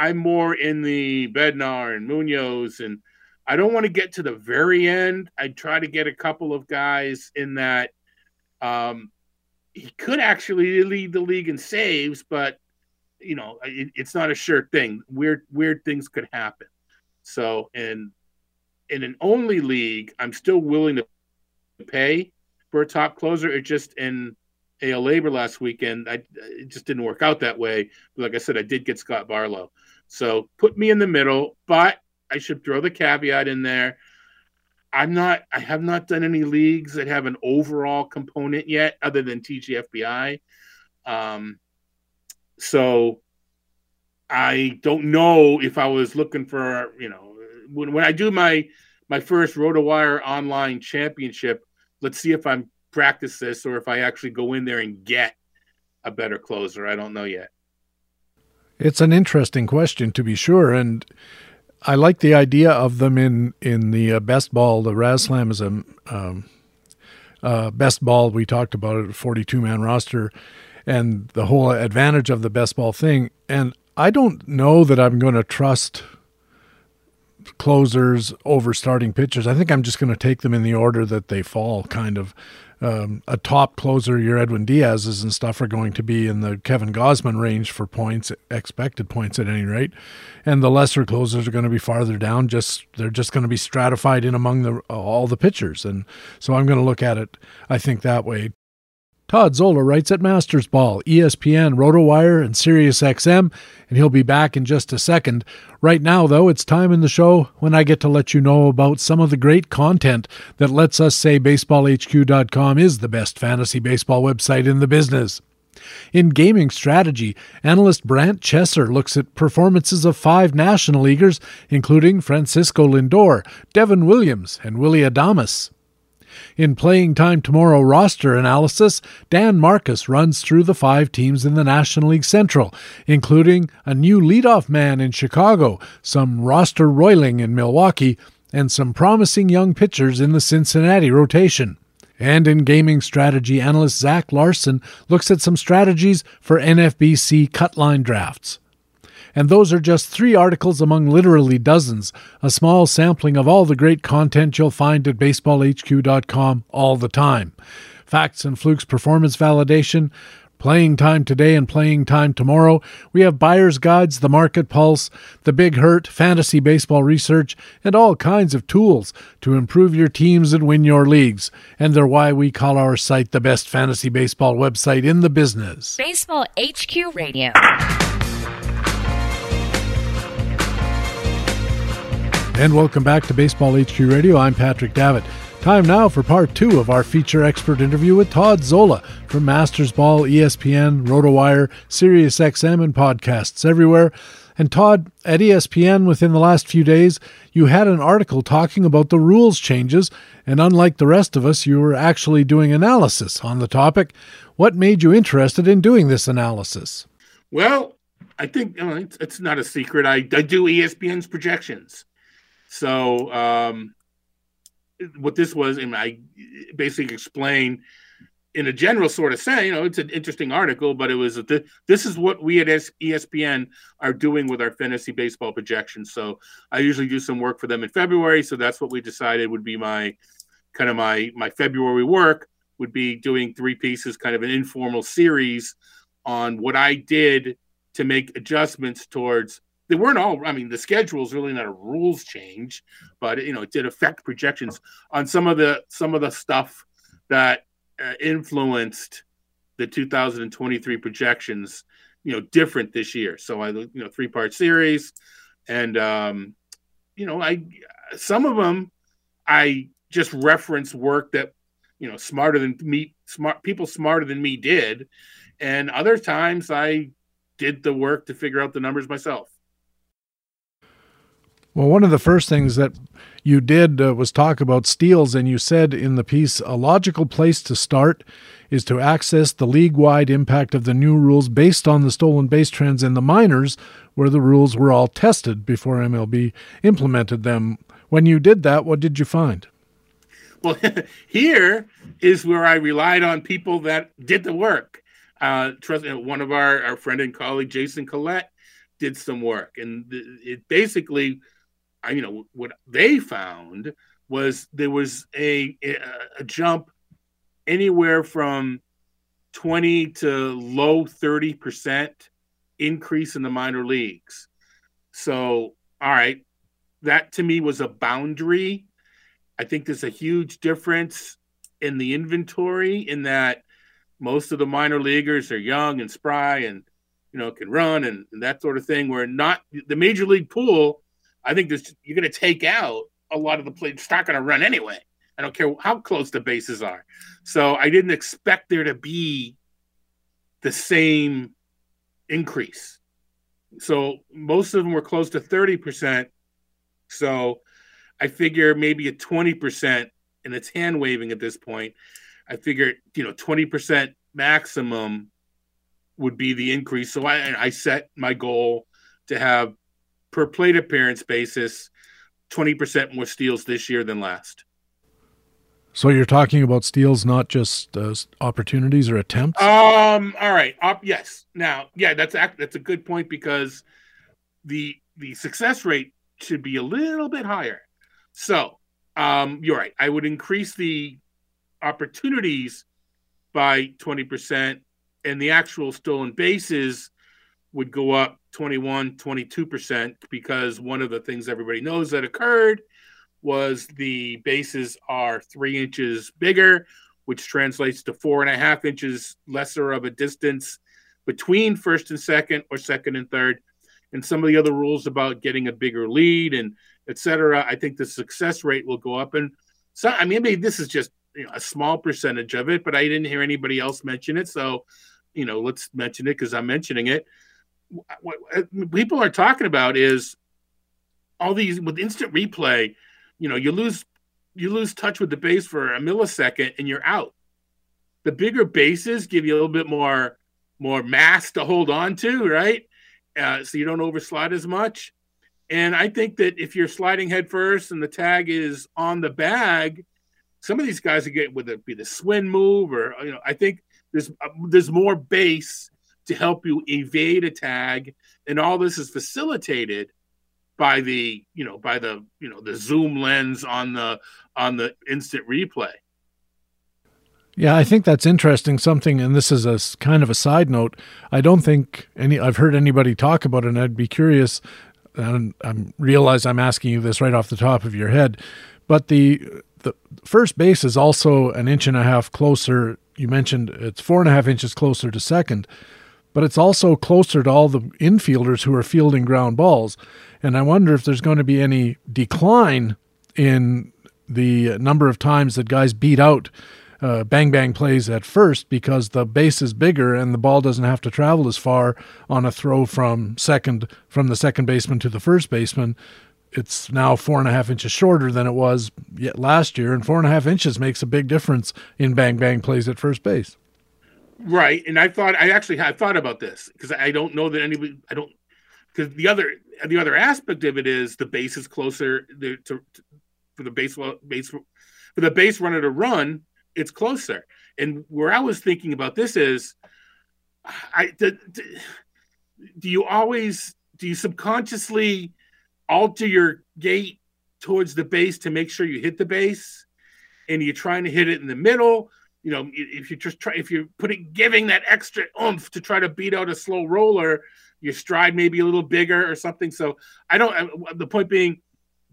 I'm more in the Bednar and Munoz and I don't want to get to the very end. I try to get a couple of guys in that um, he could actually lead the league in saves, but you know it, it's not a sure thing. Weird weird things could happen. So in in an only league, I'm still willing to pay for a top closer. It just in AL LABR last weekend, I it just didn't work out that way. But like I said, I did get Scott Barlow. So put me in the middle, but I should throw the caveat in there. I'm not I have not done any leagues that have an overall component yet other than TGFBI. Um, so I don't know if I was looking for, you know, when, when I do my my first RotoWire online championship, let's see if I'm practice this or if I actually go in there and get a better closer. I don't know yet. It's an interesting question to be sure, and I like the idea of them in in the uh, best ball. The RazzSlam is a um, uh, best ball. We talked about it, forty two man roster, and the whole advantage of the best ball thing. And I don't know that I'm going to trust closers over starting pitchers. I think I'm just going to take them in the order that they fall, kind of um, a top closer, your Edwin Diaz's and stuff are going to be in the Kevin Gausman range for points, expected points at any rate, and the lesser closers are going to be farther down. Just they're just going to be stratified in among the all the pitchers, and so I'm going to look at it. I think that way. Todd Zola writes at Masters Ball, ESPN, RotoWire, and SiriusXM, and he'll be back in just a second. Right now, though, it's time in the show when I get to let you know about some of the great content that lets us say BaseballHQ.com is the best fantasy baseball website in the business. In gaming strategy, analyst Brant Chesser looks at performances of five National Leaguers, including Francisco Lindor, Devin Williams, and Willie Adames. In Playing Time Tomorrow roster analysis, Dan Marcus runs through the five teams in the National League Central, including a new leadoff man in Chicago, some roster roiling in Milwaukee, and some promising young pitchers in the Cincinnati rotation. And in gaming strategy, analyst Zach Larson looks at some strategies for NFBC cutline drafts. And those are just three articles among literally dozens, a small sampling of all the great content you'll find at baseballhq.com all the time. Facts and Flukes performance validation, playing time today and playing time tomorrow. We have buyer's guides, the market pulse, the big hurt, fantasy baseball research, and all kinds of tools to improve your teams and win your leagues. And they're why we call our site the best fantasy baseball website in the business. Baseball HQ Radio. And welcome back to Baseball HQ Radio. I'm Patrick Davitt. Time now for part two of our feature expert interview with Todd Zola from Masters Ball, ESPN, RotoWire, SiriusXM, and podcasts everywhere. And Todd, at ESPN within the last few days, you had an article talking about the rules changes, and unlike the rest of us, you were actually doing analysis on the topic. What made you interested in doing this analysis? Well, I think you know, it's, it's, not a secret. I, I do ESPN's projections. So um, what this was, and I basically explained in a general sort of sense, you know, it's an interesting article, but it was th- this is what we at ESPN are doing with our fantasy baseball projections. So I usually do some work for them in February, so that's what we decided would be my kind of my my February work would be doing three pieces, kind of an informal series on what I did to make adjustments towards they weren't all i mean the schedule is really not a rules change but you know it did affect projections on some of the some of the stuff that uh, influenced the 2023 projections you know different this year. So i you know three part series and um you know i some of them i just reference work that you know smarter than me smart people smarter than me did. And other times i did the work to figure out the numbers myself well, one of the first things that you did uh, was talk about steals, and you said in the piece a logical place to start is to access the league wide impact of the new rules based on the stolen base trends in the minors, where the rules were all tested before MLB implemented them. When you did that, what did you find? Well, here is where I relied on people that did the work. Uh, trust one of our, our friend and colleague Jason Collette did some work, and it basically you know what they found was there was a a jump anywhere from 20 to low 30% increase in the minor leagues. So, all right, that to me was a boundary. I think there's a huge difference in the inventory in that most of the minor leaguers are young and spry and you know can run and, and that sort of thing. Where not the major league pool, I think this you're going to take out a lot of the players. It's not going to run anyway. I don't care how close the bases are. So I didn't expect there to be the same increase. So most of them were close to 30%. So I figure maybe a 20%, and it's hand waving at this point. I figure, you know, 20% maximum would be the increase. So I, I set my goal to have per plate appearance basis 20% more steals this year than last. So you're talking about steals, not just uh, opportunities or attempts. Um. All right. Up. yes. Now, yeah, that's that's a good point because the the success rate should be a little bit higher. So, um, you're right. I would increase the opportunities by twenty percent, and the actual stolen bases would go up 21, 22 percent because one of the things everybody knows that occurred was the bases are three inches bigger, which translates to four and a half inches lesser of a distance between first and second or second and third. And some of the other rules about getting a bigger lead and etc. I think the success rate will go up. And so, I mean, maybe this is just you know, a small percentage of it, but I didn't hear anybody else mention it. So, you know, let's mention it because I'm mentioning it. What, people are talking about is all these with instant replay you know you lose you lose touch with the base for a millisecond and you're out. The bigger bases give you a little bit more more mass to hold on to right? Uh, so you don't overslide as much. And i think that if you're sliding head first and the tag is on the bag some of these guys are getting with it be the swing move or you know i think there's uh, there's more base to help you evade a tag and all this is facilitated by the you know by the you know the zoom lens on the on the instant replay. Yeah i think that's interesting something and this is a kind of a side note. I don't think any i've heard anybody talk about it and i'd be curious and i realize i'm asking you this right off the top of your head but the the first base is also an inch and a half closer. You mentioned it's four and a half inches closer to second but it's also closer to all the infielders who are fielding ground balls. And I wonder if there's going to be any decline in the number of times that guys beat out uh, bang bang plays at first because the base is bigger and the ball doesn't have to travel as far on a throw from second from the second baseman to the first baseman. It's now four and a half inches shorter than it was yet last year, and four and a half inches makes a big difference in bang bang plays at first base. Right, and I thought I actually had thought about this because I don't know that anybody. I don't because the other the other aspect of it is the base is closer to, to, for the base base for the base runner to run. It's closer, and where I was thinking about this is, I do, do you always do you subconsciously alter your gait towards the base to make sure you hit the base, and you're trying to hit it in the middle you know, if you just try, if you're putting giving that extra oomph to try to beat out a slow roller, your stride may be a little bigger or something. So I don't. The point being,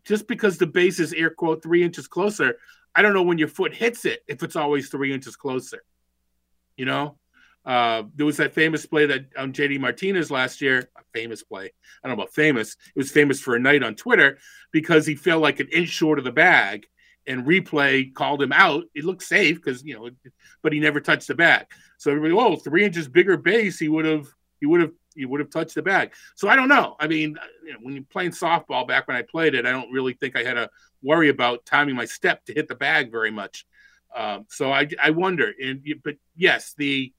just because the base is air quote three inches closer, I don't know when your foot hits it if it's always three inches closer. You know, uh, there was that famous play that on JD Martinez last year. A famous play. I don't know about famous. It was famous for a night on Twitter because he fell like an inch short of the bag and replay called him out. It looked safe because you know, but he never touched the bag. So everybody, oh, three inches bigger base, he would have, he would have, he would have touched the bag. So I don't know. I mean, you know, when you're playing softball back when I played it, I don't really think I had to worry about timing my step to hit the bag very much. Um, so I, I wonder. And but yes, the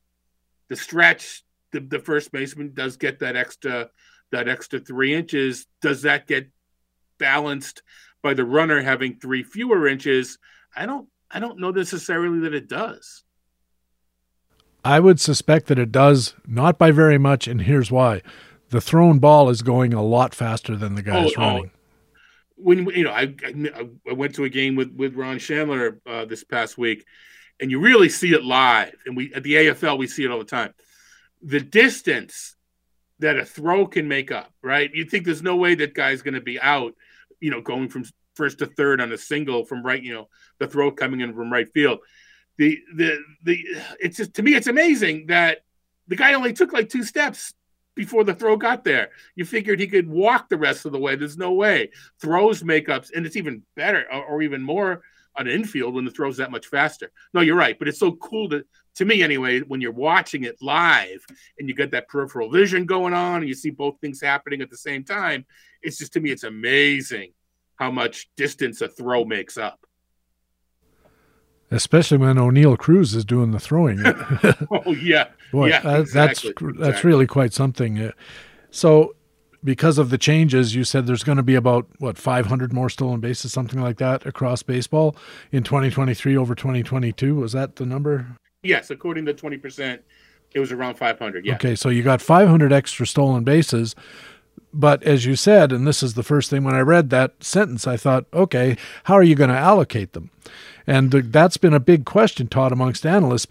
the stretch, the, the first baseman does get that extra that extra three inches. Does that get balanced by the runner having three fewer inches, I don't I don't know necessarily that it does. I would suspect that it does, not by very much, and here's why. The thrown ball is going a lot faster than the guy oh, running. when you know I I went to a game with with Ron Shandler uh, this past week, and you really see it live. And we at the AFL we see it all the time. The distance that a throw can make up, right? You think there's no way that guy's going to be out, you know, going from first to third on a single from right, you know, the throw coming in from right field. The the the it's just to me it's amazing that the guy only took like two steps before the throw got there. You figured he could walk the rest of the way. There's no way. Throws makeups, and it's even better or, or even more on infield when the throw's that much faster. No, you're right, but it's so cool to to me anyway when you're watching it live and you get that peripheral vision going on and you see both things happening at the same time. It's just to me it's amazing how much distance a throw makes up. Especially when Oneil Cruz is doing the throwing. oh yeah, Boy, yeah, that, exactly, that's exactly. that's really quite something. Uh, so, because of the changes, you said there's going to be about what 500 more stolen bases, something like that, across baseball in 2023 over 2022. Was that the number? Yes, according to 20 percent, it was around 500. Yeah. Okay, so you got 500 extra stolen bases. But as you said, and this is the first thing when I read that sentence, I thought, okay, how are you going to allocate them? And the, that's been a big question taught amongst analysts.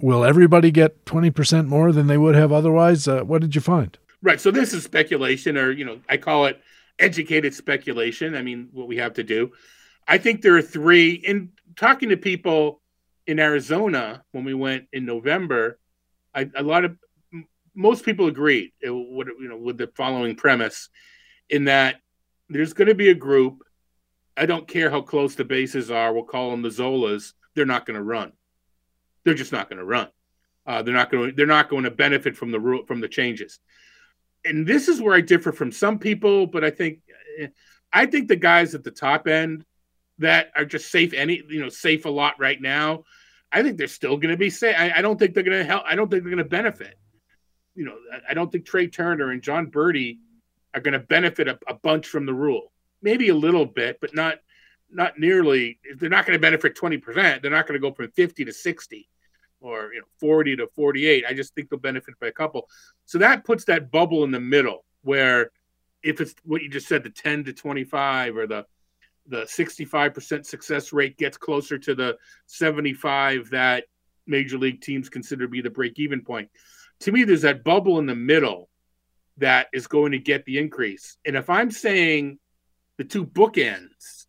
Will everybody get 20% more than they would have otherwise? Uh, what did you find? Right. So this is speculation, or, you know, I call it educated speculation. I mean, what we have to do. I think there are three. In talking to people in Arizona when we went in November, I, a lot of most people agreed with you know with the following premise, in that there's going to be a group. I don't care how close the bases are. We'll call them the Zolas. They're not going to run. They're just not going to run. Uh, they're not going. To, they're not going to benefit from the rule from the changes. And this is where I differ from some people, but I think, I think the guys at the top end that are just safe any you know safe a lot right now. I think they're still going to be safe. I, I don't think they're going to help. I don't think they're going to benefit you know, I don't think trey Turner and Jon Berti are going to benefit a, a, bunch from the rule. Maybe a little bit, but not not nearly. They're not going to benefit twenty percent. They're not going to go from fifty to sixty, or you know, forty to forty-eight. I just think they'll benefit by a couple. So that puts that bubble in the middle where, if it's what you just said, the ten to twenty-five or the the 65% success rate gets closer to the 75 that major league teams consider to be the break even point to me, there's that bubble in the middle that is going to get the increase. And if I'm saying the two bookends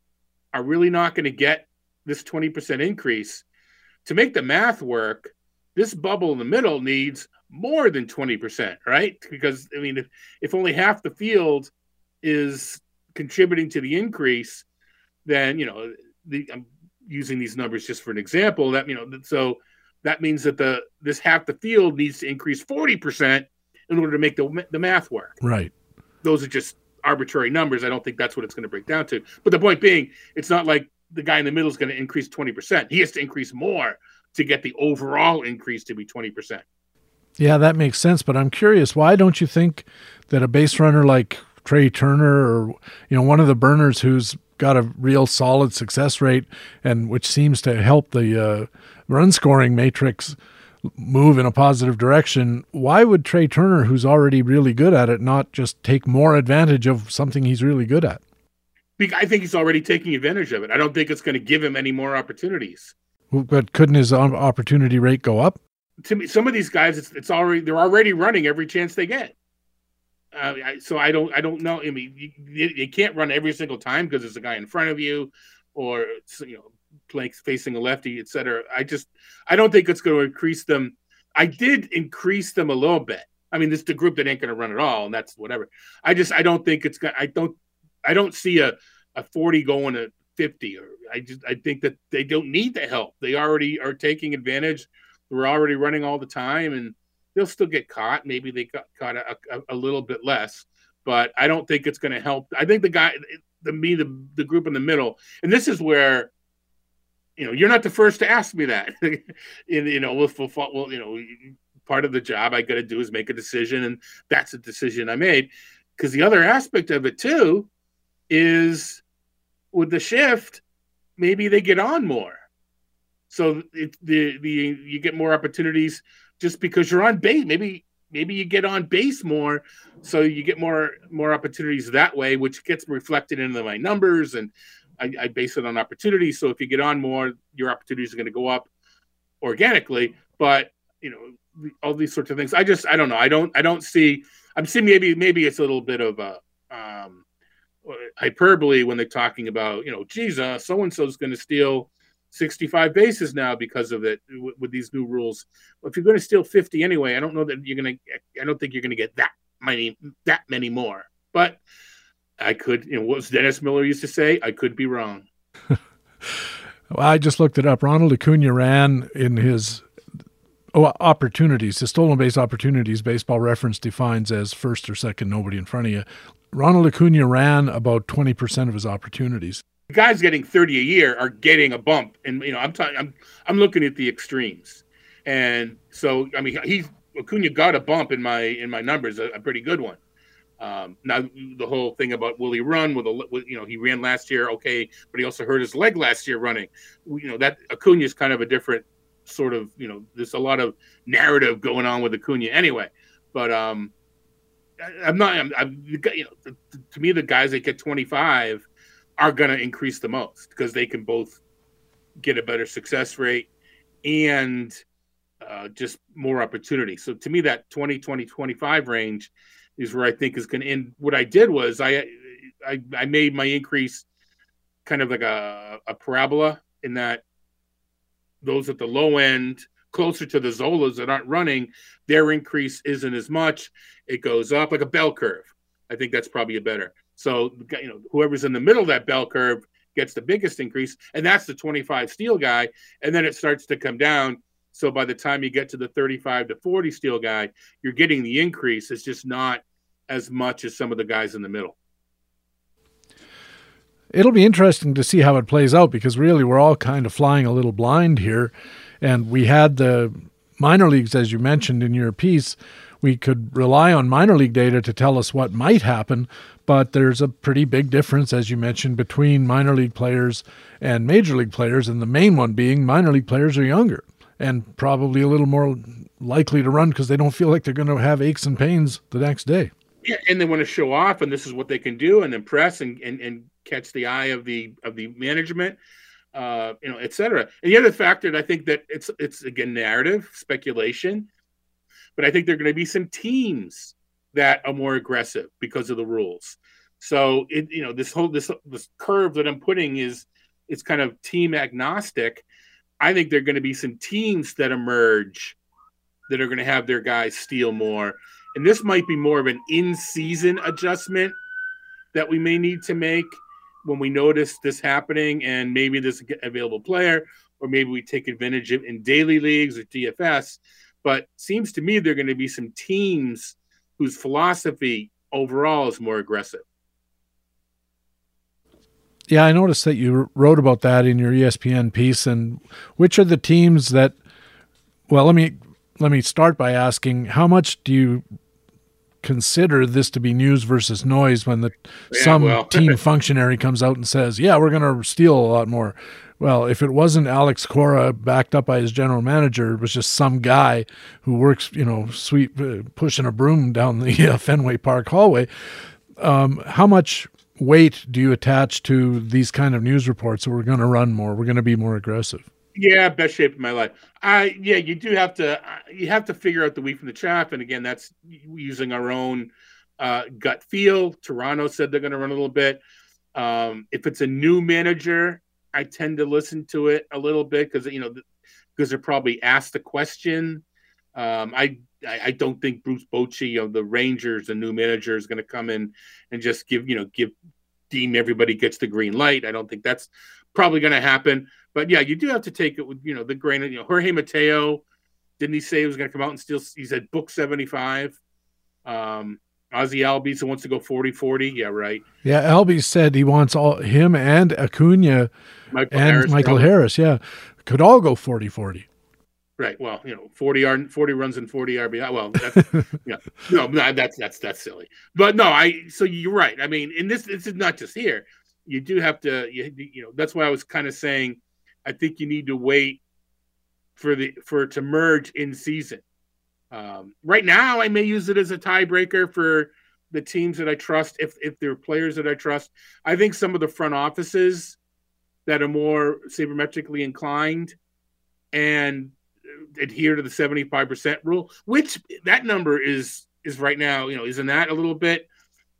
are really not going to get this 20% increase, to make the math work, this bubble in the middle needs more than 20%, right? Because, I mean, if, if only half the field is contributing to the increase, then, you know, the, I'm using these numbers just for an example that, you know, so that means that the this half the field needs to increase 40% in order to make the, the math work. Right. Those are just arbitrary numbers. I don't think that's what it's going to break down to. But the point being, it's not like the guy in the middle is going to increase 20%. He has to increase more to get the overall increase to be 20%. Yeah, that makes sense. But I'm curious, why don't you think that a base runner like Trey Turner or, you know, one of the burners who's got a real solid success rate and which seems to help the uh, run scoring matrix move in a positive direction, why would Trey Turner, who's already really good at it, not just take more advantage of something he's really good at? I think he's already taking advantage of it. I don't think it's going to give him any more opportunities. But couldn't his opportunity rate go up? To me, some of these guys, it's, it's already they're already running every chance they get. Uh, so I don't I don't know. I mean, you, you can't run every single time because there's a guy in front of you, or you know playing facing a lefty, etc. I just I don't think it's going to increase them. I did increase them a little bit. I mean, this is the group that ain't going to run at all, and that's whatever. I just I don't think it's going. I don't I don't see a a forty going to fifty, or I just I think that they don't need the help. They already are taking advantage. We're already running all the time, and they'll still get caught. Maybe they got caught a, a, a little bit less, but I don't think it's going to help. I think the guy, the me, the the group in the middle, and this is where you know, you're not the first to ask me that. in, you know, with well, you know, part of the job I got to do is make a decision, and that's a decision I made. Because the other aspect of it too is with the shift, maybe they get on more. So it, the the you get more opportunities just because you're on base. Maybe maybe you get on base more, so you get more more opportunities that way, which gets reflected into my numbers, and I, I base it on opportunities. So if you get on more, your opportunities are going to go up organically. But you know, all these sorts of things. I just I don't know. I don't I don't see. I'm seeing maybe maybe it's a little bit of a um, hyperbole when they're talking about you know, Jesus, so and so is going to steal 65 bases now because of it with, with these new rules. Well, if you're going to steal 50 anyway, I don't know that you're going to. I don't think you're going to get that many that many more. But I could, you know, what Dennis Miller used to say? I could be wrong. well, I just looked it up. Ronald Acuna ran in his oh, opportunities, the stolen base opportunities, baseball reference defines as first or second, nobody in front of you. Ronald Acuna ran about 20% of his opportunities guys getting 30 a year are getting a bump and you know i'm talking i'm i'm looking at the extremes. And so i mean he's Acuna got a bump in my in my numbers a, a pretty good one. Um, now the whole thing about will he run with a you know he ran last year okay but he also hurt his leg last year running. You know that Acuna is kind of a different sort of you know there's a lot of narrative going on with Acuna anyway. But um I, am not I'm, I'm you know to me the guys that get 25 are going to increase the most because they can both get a better success rate and uh, just more opportunity. So to me, that 20, 20, 25 range is where I think is going to end. What I did was I, I, I made my increase kind of like a, a parabola in that those at the low end, closer to the Zolas that aren't running, their increase isn't as much. It goes up like a bell curve. I think that's probably a better. So you know, whoever's in the middle of that bell curve gets the biggest increase, and that's the 25 steal guy. And then it starts to come down. So by the time you get to the 35 to 40 steal guy, you're getting the increase. It's just not as much as some of the guys in the middle. It'll be interesting to see how it plays out because really we're all kind of flying a little blind here. And we had the minor leagues, as you mentioned in your piece, we could rely on minor league data to tell us what might happen, but there's a pretty big difference, as you mentioned, between minor league players and major league players, and the main one being minor league players are younger and probably a little more likely to run because they don't feel like they're going to have aches and pains the next day. Yeah, and they want to show off, and this is what they can do, and impress, and and, and catch the eye of the of the management, uh, you know, et cetera. And the other factor I think that it's it's again narrative speculation but I think there are going to be some teams that are more aggressive because of the rules. So it you know this whole this this curve that I'm putting is it's kind of team agnostic. I think there are going to be some teams that emerge that are going to have their guys steal more, and this might be more of an in-season adjustment that we may need to make when we notice this happening, and maybe this available player, or maybe we take advantage of in daily leagues or DFS but seems to me there are going to be some teams whose philosophy overall is more aggressive. Yeah, I noticed that you wrote about that in your ESPN piece. And which are the teams that? Well, let me let me start by asking how much do you consider this to be news versus noise when the yeah, some well. team functionary comes out and says, "Yeah, we're going to steal a lot more." Well, if it wasn't Alex Cora backed up by his general manager, it was just some guy who works, you know, sweep uh, pushing a broom down the uh, Fenway Park hallway. Um, how much weight do you attach to these kind of news reports? we're going to run more. We're going to be more aggressive. Yeah, best shape of my life. I yeah, you do have to uh, you have to figure out the wheat from the chaff, and again, that's using our own uh, gut feel. Toronto said they're going to run a little bit. Um, if it's a new manager, I tend to listen to it a little bit because you know because they're probably asked a question. Um, I, I don't think Bruce Bochy of the Rangers, the new manager, is going to come in and just give you know give deem everybody gets the green light. I don't think that's probably going to happen. But yeah, you do have to take it with you know the grain you know Jorge Mateo. Didn't he say he was going to come out and steal? He said book seventy five. Um, Ozzy Albies wants to go 40-40. Yeah, right. Yeah, Albies said he wants all him and Acuna Michael and Harris, Michael probably. Harris. Yeah, could all go 40-40. Right. Well, you know, 40 40 runs and 40 RBI. Well, that's yeah. No, that's that's that's silly. But no, I so you're right. I mean, in this this is not just here. You do have to you, you know, that's why I was kind of saying I think you need to wait for the for it to merge in season Um, right now, I may use it as a tiebreaker for the teams that I trust. If if they're players that I trust, I think some of the front offices that are more sabermetrically inclined and adhere to the 75% rule, which that number is is right now, you know, isn't that a little bit,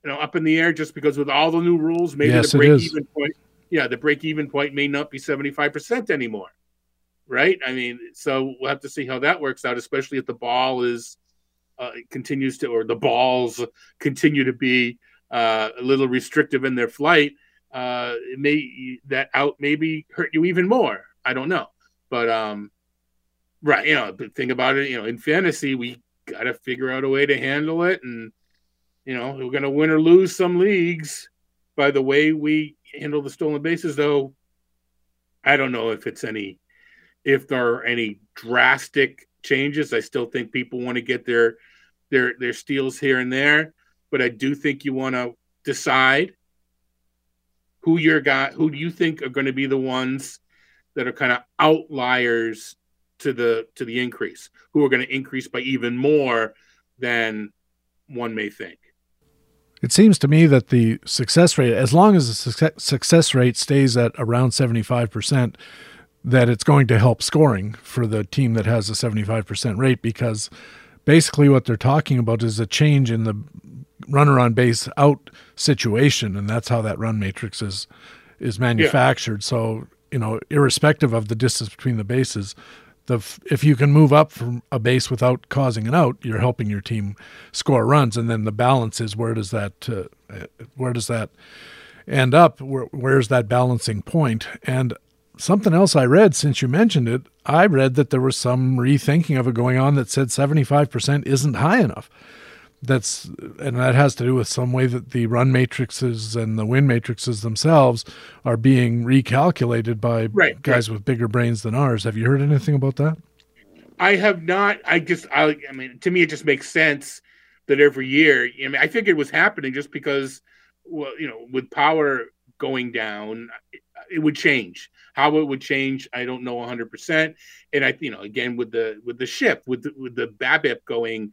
you know, up in the air just because with all the new rules, maybe yes, the break even point, yeah, the break even point may not be 75% anymore. Right? I mean, so we'll have to see how that works out, especially if the ball is uh, continues to, or the balls continue to be uh, a little restrictive in their flight. Uh, it may that out maybe hurt you even more. I don't know, but um, right, you know, the thing about it, you know, in fantasy, we got to figure out a way to handle it. And, you know, we're going to win or lose some leagues by the way we handle the stolen bases, though. I don't know if it's any, if there are any drastic changes. I still think people want to get their, their, their steals here and there, but I do think you want to decide who your guy, who do you think are going to be the ones that are kind of outliers to the to the increase, who are going to increase by even more than one may think. It seems to me that the success rate, as long as the success rate stays at around 75%, that it's going to help scoring for the team that has a 75% rate because basically what they're talking about is a change in the runner on base out situation and that's how that run matrix is is manufactured yeah. so you know irrespective of the distance between the bases the if you can move up from a base without causing an out, you're helping your team score runs, and then the balance is where does that uh, where does that end up? Where, where's that balancing point? And something else I read since you mentioned it, I read that there was some rethinking of it going on that said 75% isn't high enough that's and that has to do with some way that the run matrices and the win matrices themselves are being recalculated by right, guys right. with bigger brains than ours. Have you heard anything about that? I have not. I just, I, I mean, to me, it just makes sense that every year. I mean, I think it was happening just because, well, you know, with power going down, it, it would change. How it would change, I don't know 100. percent And I, you know, again with the with the shift with the, with the BABIP going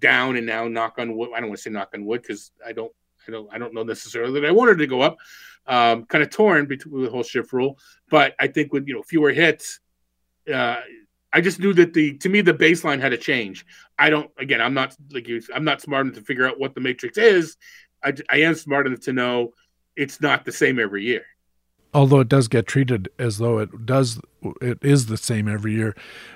down and now knock on wood. I don't want to say knock on wood because I don't, I don't, I don't know necessarily that I wanted to go up. Um, kind of torn between the whole shift rule, but I think with you know fewer hits, uh, I just knew that the to me the baseline had to change. I don't again, I'm not like you, I'm not smart enough to figure out what the matrix is. I, I am smart enough to know it's not the same every year although it does get treated as though it does it is the same every year.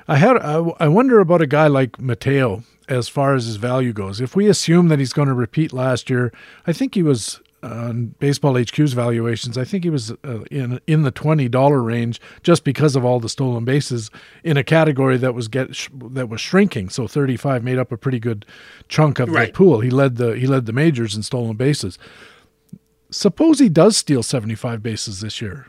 I had i, I wonder about a guy like mateo as far as his value goes. If we assume that he's going to repeat last year i think he was on baseball hq's valuations i think he was uh, in in the $20 range just because of all the stolen bases in a category that was get sh- that was shrinking. So 35 made up a pretty good chunk of right. the pool. He led the he led the majors in stolen bases Suppose he does steal 75 bases this year.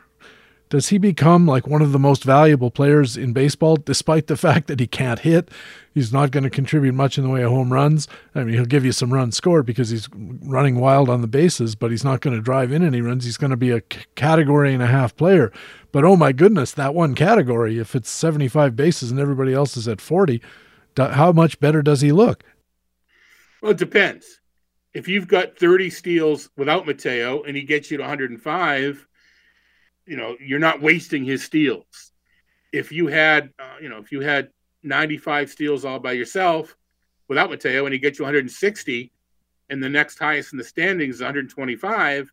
Does he become like one of the most valuable players in baseball, despite the fact that he can't hit? He's not going to contribute much in the way of home runs. I mean, he'll give you some runs scored because he's running wild on the bases, but he's not going to drive in any runs. He's going to be a category and a half player. But oh my goodness, that one category, if it's 75 bases and everybody else is at 40, how much better does he look? Well, it depends if you've got 30 steals without Mateo and he gets you to 105, you know, you're not wasting his steals. If you had, uh, you know, if you had 95 steals all by yourself without Mateo and he gets you 160 and the next highest in the standings is 125,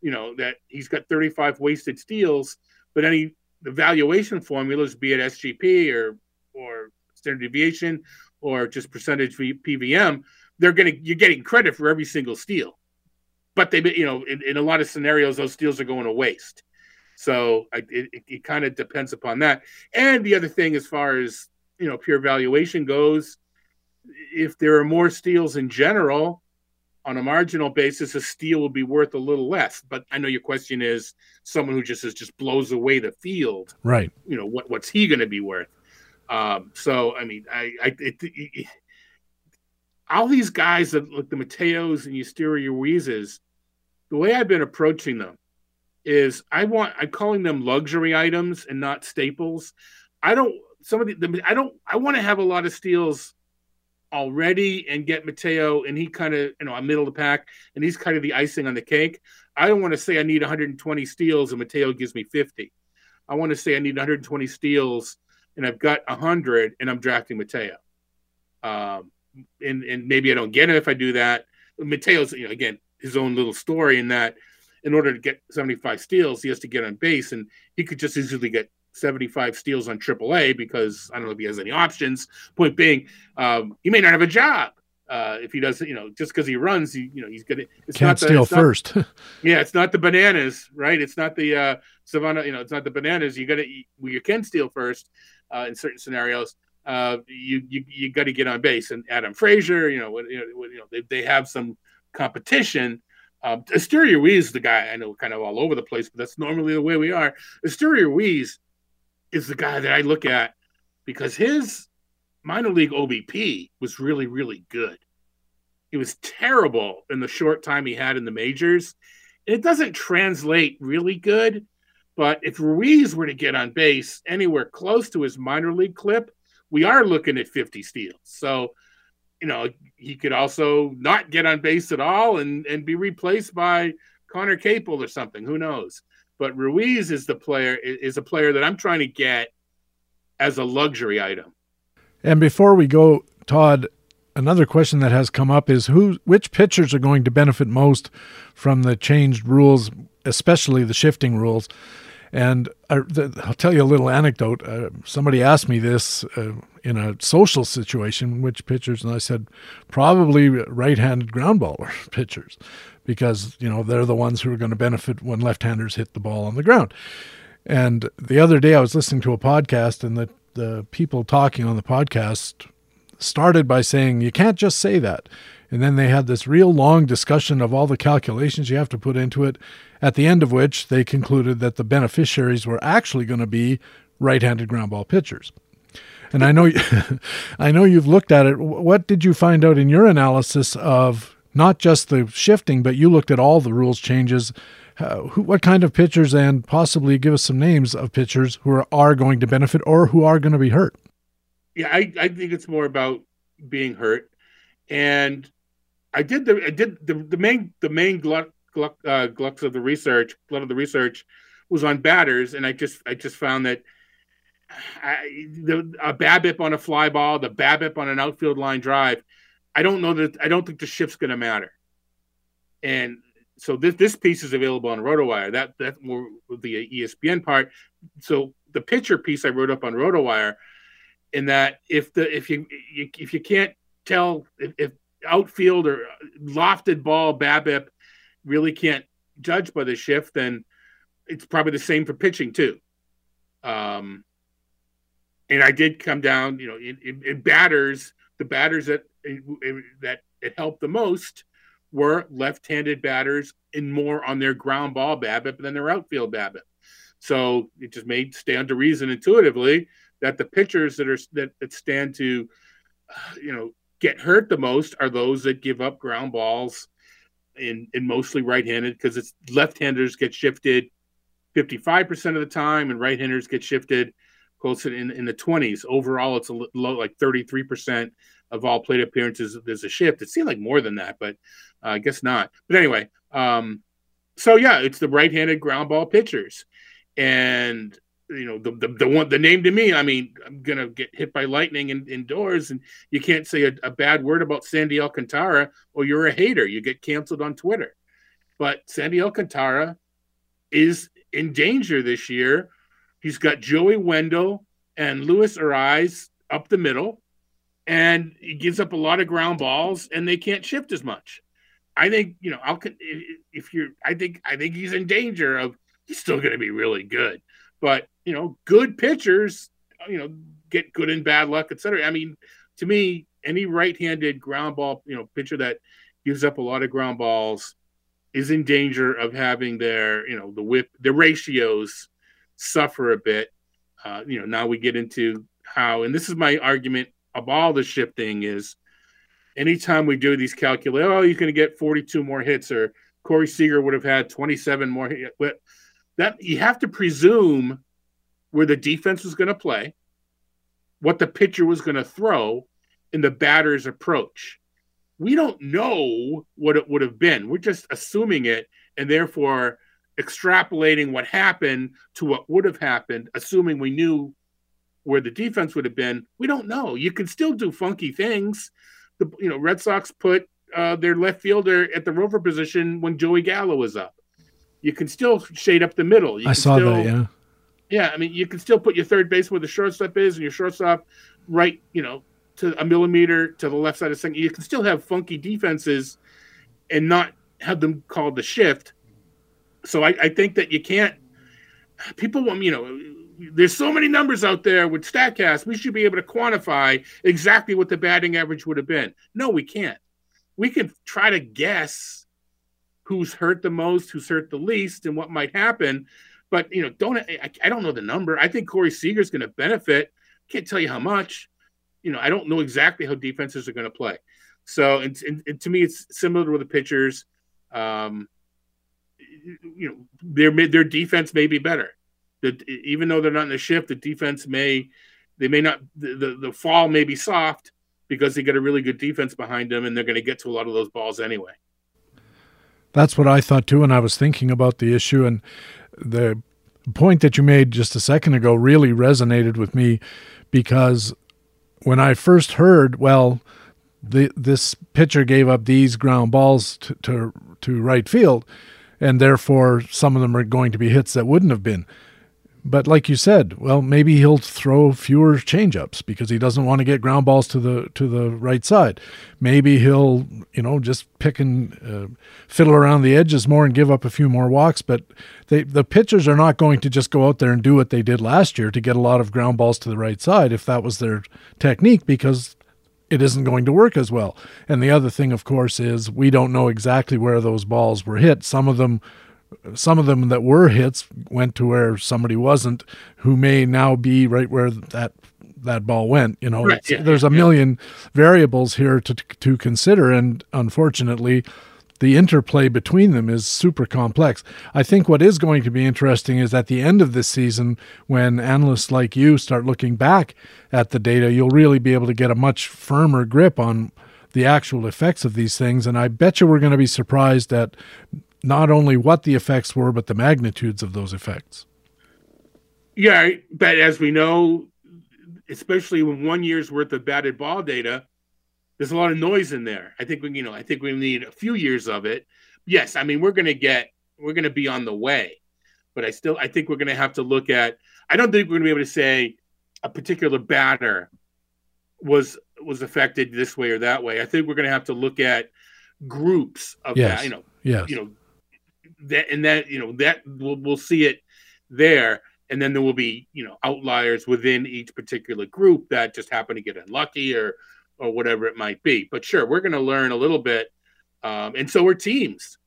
you know, that he's got 35 wasted steals, but any the valuation formulas, be it SGP or or standard deviation or just percentage PVM, they're going to you're getting credit for every single steal, but they you know in, in a lot of scenarios those steals are going to waste. So I, it, it kind of depends upon that. And the other thing, as far as you know, pure valuation goes, if there are more steals in general, on a marginal basis, a steal will be worth a little less. But I know your question is someone who just is just blows away the field, right? You know what what's he going to be worth? Um, so I mean, I, I it, it, all these guys that like the Mateos and Esteury Ruizes, the way I've been approaching them is I want I'm calling them luxury items and not staples. I don't some of the, I don't I want to have a lot of steals already and get Mateo and he kind of, you know, a middle of the pack and he's kind of the icing on the cake. I don't want to say I need 120 steals and Mateo gives me 50. I want to say I need 120 steals and I've got 100 and I'm drafting Mateo. Um, and, and maybe I don't get it if I do that. Mateo's, you know, again, his own little story in that in order to get 75 steals, he has to get on base and he could just easily get 75 steals on AAA because I don't know if he has any options. Point being, um, he may not have a job uh, if he doesn't, you know, just because he runs, he, you know, he's gonna. It's Can't not the, steal it's first. Not, yeah, it's not the bananas, right? It's not the uh, Savannah. You know, it's not the bananas. You got to. Well, you can steal first uh, in certain scenarios. Uh, you you you got to get on base. And Adam Frazier, you know, you know, you know they, they have some competition. Um, Esteury Ruiz, the guy I know, kind of all over the place, but that's normally the way we are. Esteury Ruiz is the guy that I look at because his minor league OBP was really, really good. He was terrible in the short time he had in the majors. It doesn't translate really good, but if Ruiz were to get on base anywhere close to his minor league clip, we are looking at 50 steals. So, you know, he could also not get on base at all and, and be replaced by Conner Capel or something. Who knows? But Ruiz is the player is a player that I'm trying to get as a luxury item. And before we go, Todd, another question that has come up is who which pitchers are going to benefit most from the changed rules, especially the shifting rules. And I, will tell you a little anecdote. Uh, somebody asked me this uh, in a social situation, which pitchers, and I said probably right-handed ground ball pitchers because you know they're the ones who are going to benefit when left-handers hit the ball on the ground. And the other day I was listening to a podcast, and the the people talking on the podcast started by saying you can't just say that. And then they had this real long discussion of all the calculations you have to put into it, at the end of which they concluded that the beneficiaries were actually going to be right-handed ground ball pitchers. And I know I know you've looked at it. What did you find out in your analysis of not just the shifting, but you looked at all the rules changes. Uh, who, what kind of pitchers, and possibly give us some names of pitchers who are, are going to benefit or who are going to be hurt? Yeah, I, I think it's more about being hurt, and I did the I did the, the main the main glut, uh, glux of the research glut of the research was on batters, and I just I just found that I, the a BABIP on a fly ball, the BABIP on an outfield line drive I don't know that I don't think the shift's going to matter. And so this this piece is available on RotoWire. That that more the ESPN part. So the pitcher piece I wrote up on RotoWire, in that if the if you, you if you can't tell if, if outfield or uh, lofted ball BABIP really can't judge by the shift, then it's probably the same for pitching too. Um, and I did come down, you know, in, in, in batters, the batters that eh, eh, that it helped the most were left-handed batters and more on their ground ball BABIP than their outfield BABIP. So it just made stand to reason intuitively that the pitchers that are that, that stand to, uh, you know, get hurt the most are those that give up ground balls, in in mostly right-handed because it's left-handers get shifted 55% of the time and right-handers get shifted close in in the 20s. Overall, it's a low like 33% of all plate appearances, there's a shift. It seemed like more than that, but uh, I guess not. But anyway, um, so yeah, it's the right-handed ground ball pitchers, and you know the, the, the one the name to me. I mean, I'm gonna get hit by lightning in, indoors, and you can't say a, a bad word about Sandy Alcantara, or you're a hater. You get canceled on Twitter. But Sandy Alcantara is in danger this year. He's got Joey Wendle and Luis Arraez up the middle and he gives up a lot of ground balls, and they can't shift as much. I think you know, I'll if you're, I think I think he's in danger of he's still going to be really good, but you know, good pitchers, you know, get good and bad luck, etc. I mean, to me, any right-handed ground ball, you know, pitcher that gives up a lot of ground balls is in danger of having their, you know, the whip, the ratios suffer a bit. Uh, you know, now we get into how, and this is my argument of all the shifting is anytime we do these calculations, oh, going to get 42 more hits, or Corey Seager would have had 27 more. Hits. That you have to presume where the defense was going to play, what the pitcher was going to throw, in the batter's approach. We don't know what it would have been. We're just assuming it and therefore extrapolating what happened to what would have happened, assuming we knew where the defense would have been. We don't know. You can still do funky things. The you know Red Sox put uh, their left fielder at the rover position when Joey Gallo was up. You can still shade up the middle. You I saw still, that. Yeah. Yeah, I mean, you can still put your third base where the shortstop is, and your shortstop right, you know, to a millimeter to the left side of second. You can still have funky defenses, and not have them called the shift. So I, I think that you can't. People want you know. There's so many numbers out there with Statcast. We should be able to quantify exactly what the batting average would have been. No, we can't. We can try to guess who's hurt the most, who's hurt the least, and what might happen. But you know, don't I, I don't know the number. I think Corey Seager's going to benefit. Can't tell you how much. You know, I don't know exactly how defenses are going to play. So, and, and, and, to me, it's similar to the pitchers. Um, you know, their their defense may be better. That even though they're not in the shift, the defense may they may not the, the, the fall may be soft because they get a really good defense behind them, and they're going to get to a lot of those balls anyway. That's what I thought too, and I was thinking about the issue and the point that you made just a second ago really resonated with me because when I first heard, well, the, this pitcher gave up these ground balls to, to to right field, and therefore some of them are going to be hits that wouldn't have been. But like you said, well, maybe he'll throw fewer changeups because he doesn't want to get ground balls to the to the right side. Maybe he'll, you know, just pick and uh, fiddle around the edges more and give up a few more walks. But they, the pitchers are not going to just go out there and do what they did last year to get a lot of ground balls to the right side if that was their technique because it isn't going to work as well. And the other thing, of course, is we don't know exactly where those balls were hit. Some of them some of them that were hits went to where somebody wasn't, who may now be right where that that ball went. You know, right, yeah, there's a yeah. million variables here to to consider, and unfortunately, the interplay between them is super complex. I think what is going to be interesting is at the end of this season, when analysts like you start looking back at the data, you'll really be able to get a much firmer grip on the actual effects of these things. And I bet you we're going to be surprised at not only what the effects were, but the magnitudes of those effects. Yeah, but as we know, especially with one year's worth of batted ball data, there's a lot of noise in there. I think we, you know, I think we need a few years of it. Yes, I mean we're going to get, we're going to be on the way, but I still, I think we're going to have to look at. I don't think we're going to be able to say a particular batter was was affected this way or that way. I think we're going to have to look at groups of Yes. you know, Yes. you know that and that you know that we'll, we'll see it there. And then there will be you know outliers within each particular group that just happen to get unlucky or or whatever it might be. But sure we're going to learn a little bit um, and so are teams.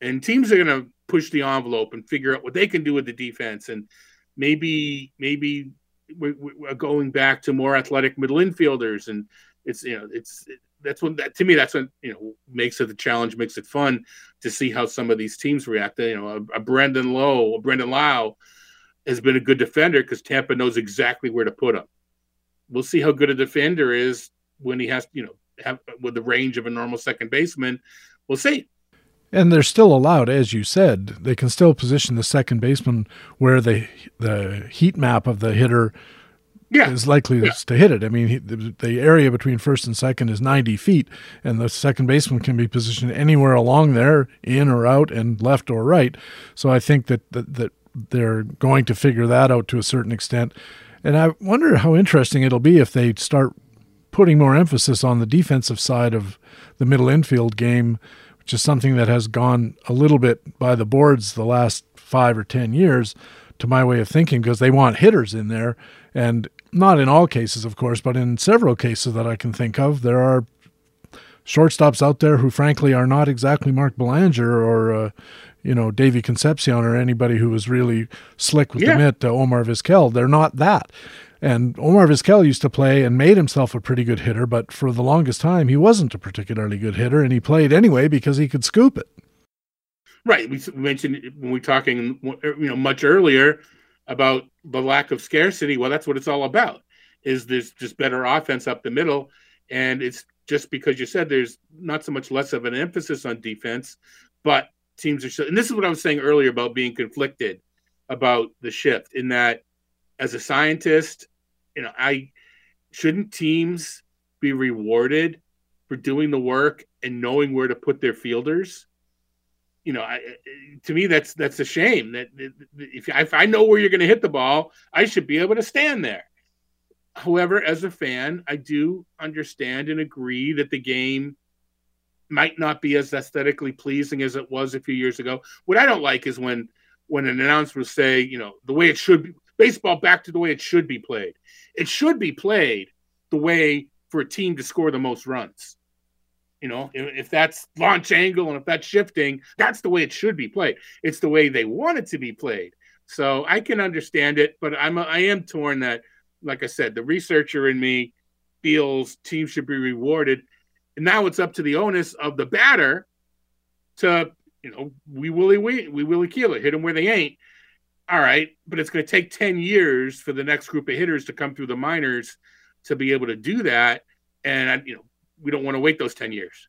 And teams are going to push the envelope and figure out what they can do with the defense. And maybe maybe we're, we're going back to more athletic middle infielders. And it's you know it's that's what that to me that's what you know makes it the challenge makes it fun to see how some of these teams react. You know a, a Brandon Lowe a Brandon Lowe has been a good defender because Tampa knows exactly where to put him. We'll see how good a defender is when he has you know have with the range of a normal second baseman. We'll see. And they're still allowed, as you said, they can still position the second baseman where the the heat map of the hitter yeah is likely Yeah. to hit it. I mean, he, the, the area between first and second is 90 feet, and the second baseman can be positioned anywhere along there, in or out, and left or right. So I think that that, that they're going to figure that out to a certain extent. And I wonder how interesting it'll be if they start putting more emphasis on the defensive side of the middle infield game, which is something that has gone a little bit by the boards the last five or ten years, to my way of thinking, because they want hitters in there, and not in all cases, of course, but in several cases that I can think of, there are shortstops out there who, frankly, are not exactly Mark Belanger or. Uh, you know, Davy Concepcion or anybody who was really slick with Yeah. the mitt, uh, Omar Vizquel. They're not that. And Omar Vizquel used to play and made himself a pretty good hitter, but for the longest time, he wasn't a particularly good hitter, and he played anyway because he could scoop it. Right. We mentioned when we were talking, you know, much earlier about the lack of scarcity. Well, that's what it's all about. Is there's just better offense up the middle, And it's just because you said there's not so much less of an emphasis on defense, but teams are. And this is what I was saying earlier about being conflicted about the shift. In that, as a scientist, you know, I shouldn't teams be rewarded for doing the work and knowing where to put their fielders you know, I, to me that's that's a shame. That if if I know where you're going to hit the ball, I should be able to stand there. However, as a fan, I do understand and agree that the game might not be as aesthetically pleasing as it was a few years ago. What I don't like is when when an announcer will say, you know, the way it should be baseball back to the way it should be played. It should be played the way for a team to score the most runs. You know, if, if, that's launch angle and if that's shifting, that's the way it should be played. It's the way they want it to be played. So I can understand it, but I'm a, I am torn that, like I said, the researcher in me feels teams should be rewarded, and now it's up to the onus of the batter to, you know, we willie we Wee Willie Keeler hit them where they ain't. All right, but it's going to take ten years for the next group of hitters to come through the minors to be able to do that. And you know, we don't want to wait those 10 years.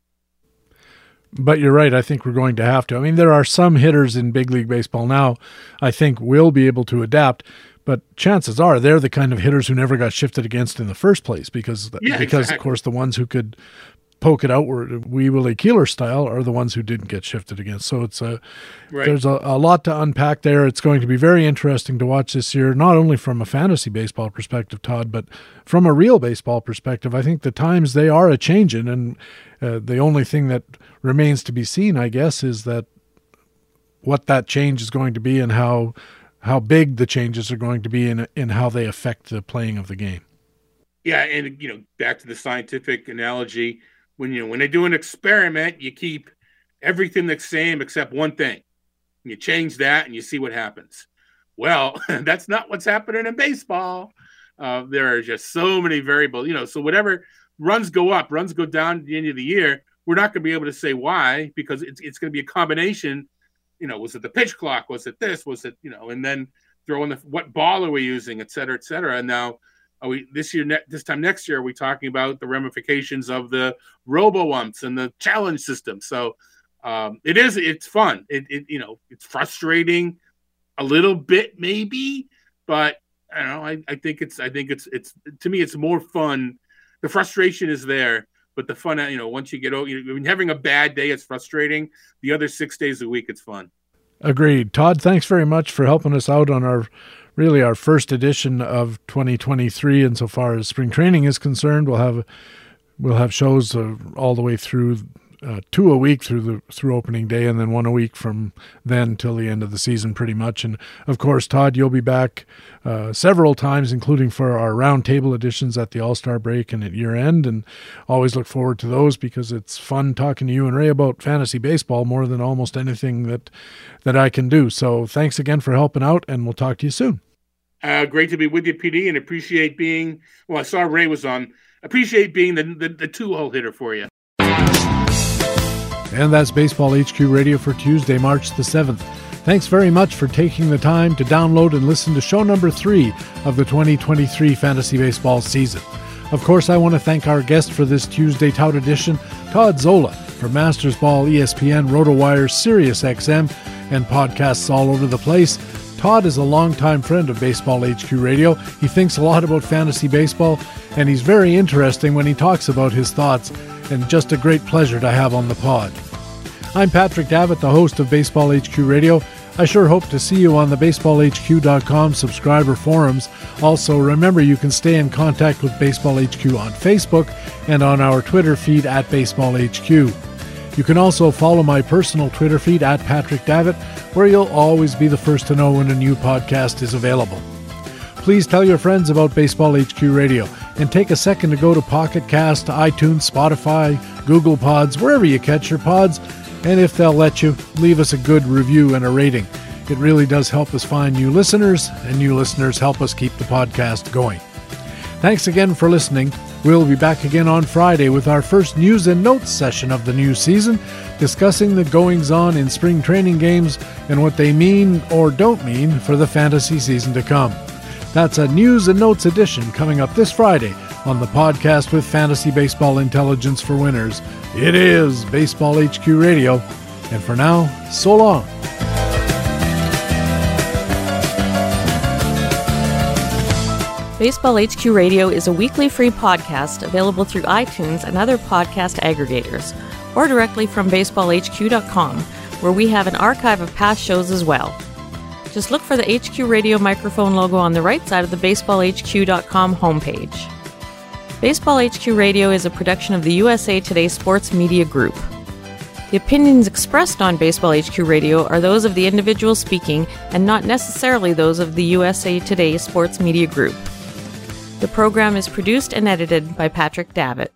But you're right. I think we're going to have to. I mean, there are some hitters in big league baseball now I think will be able to adapt, but chances are they're the kind of hitters who never got shifted against in the first place because yeah, because exactly. of course the ones who could poke it outward, wee willie keeler style, are the ones who didn't get shifted against. So it's a right. there's a, a, lot to unpack there. It's going to be very interesting to watch this year, not only from a fantasy baseball perspective, Todd, but from a real baseball perspective. I think the times they are a changing, and uh, the only thing that remains to be seen, I guess, is that what that change is going to be and how how big the changes are going to be in in how they affect the playing of the game. Yeah, and you know, back to the scientific analogy, when you when they do an experiment, you keep everything the same except one thing. You change that and you see what happens. Well, that's not what's happening in baseball. Uh, there are just so many variables, you know. So whatever runs go up, runs go down at the end of the year, we're not going to be able to say why because it's it's going to be a combination. You know, was it the pitch clock? Was it this? Was it you know? And then throw in the what ball are we using, et cetera, et cetera. And now are we this year, ne- this time next year, are we talking about the ramifications of the robo umps and the challenge system? So um, it is, it's fun. It, it, you know, it's frustrating a little bit maybe, but I don't know. I, I think it's, I think it's, it's to me, it's more fun. The frustration is there, but the fun, you know, once you get over, you know, having a bad day, it's frustrating. The other six days a week, it's fun. Agreed. Todd, thanks very much for helping us out on our really our first edition of 2023 insofar as spring training is concerned. We'll have we'll have shows uh, all the way through uh, two a week through the through opening day, and then one a week from then till the end of the season, pretty much. And of course, Todd, you'll be back uh, several times, including for our roundtable editions at the All Star break and at year end. And always look forward to those because it's fun talking to you and Ray about fantasy baseball more than almost anything that that I can do. So thanks again for helping out, and we'll talk to you soon. Uh, great to be with you, PD, and appreciate being. Well, I saw Ray was on. Appreciate being the, the, the two hole hitter for you. And that's Baseball HQ Radio for Tuesday, March the 7th. Thanks very much for taking the time to download and listen to show number three of the 2023 Fantasy Baseball season. Of course, I want to thank our guest for this Tuesday Tout edition, Todd Zola, from Masters Ball, ESPN, RotoWire, SiriusXM, and podcasts all over the place. Todd is a longtime friend of Baseball HQ Radio. He thinks a lot about fantasy baseball, and he's very interesting when he talks about his thoughts and just a great pleasure to have on the pod. I'm Patrick Davitt, the host of Baseball HQ Radio. I sure hope to see you on the baseballhq.com subscriber forums. Also, remember you can stay in contact with Baseball HQ on Facebook and on our Twitter feed at Baseball HQ. You can also follow my personal Twitter feed at Patrick Davitt, where you'll always be the first to know when a new podcast is available. Please tell your friends about Baseball HQ Radio and take a second to go to Pocket Cast, iTunes, Spotify, Google Pods, wherever you catch your pods, and if they'll let you, leave us a good review and a rating. It really does help us find new listeners, and new listeners help us keep the podcast going. Thanks again for listening. We'll be back again on Friday with our first news and notes session of the new season, discussing the goings on in spring training games and what they mean or don't mean for the fantasy season to come. That's a news and notes edition coming up this Friday on the podcast with fantasy baseball intelligence for winners. It is Baseball HQ Radio. And for now, so long. Baseball HQ Radio is a weekly free podcast available through iTunes and other podcast aggregators, or directly from baseballhq.com, where we have an archive of past shows as well. Just look for the HQ Radio microphone logo on the right side of the baseballhq.com homepage. Baseball HQ Radio is a production of the USA Today Sports Media Group. The opinions expressed on Baseball HQ Radio are those of the individual speaking and not necessarily those of the USA Today Sports Media Group. The program is produced and edited by Patrick Davitt.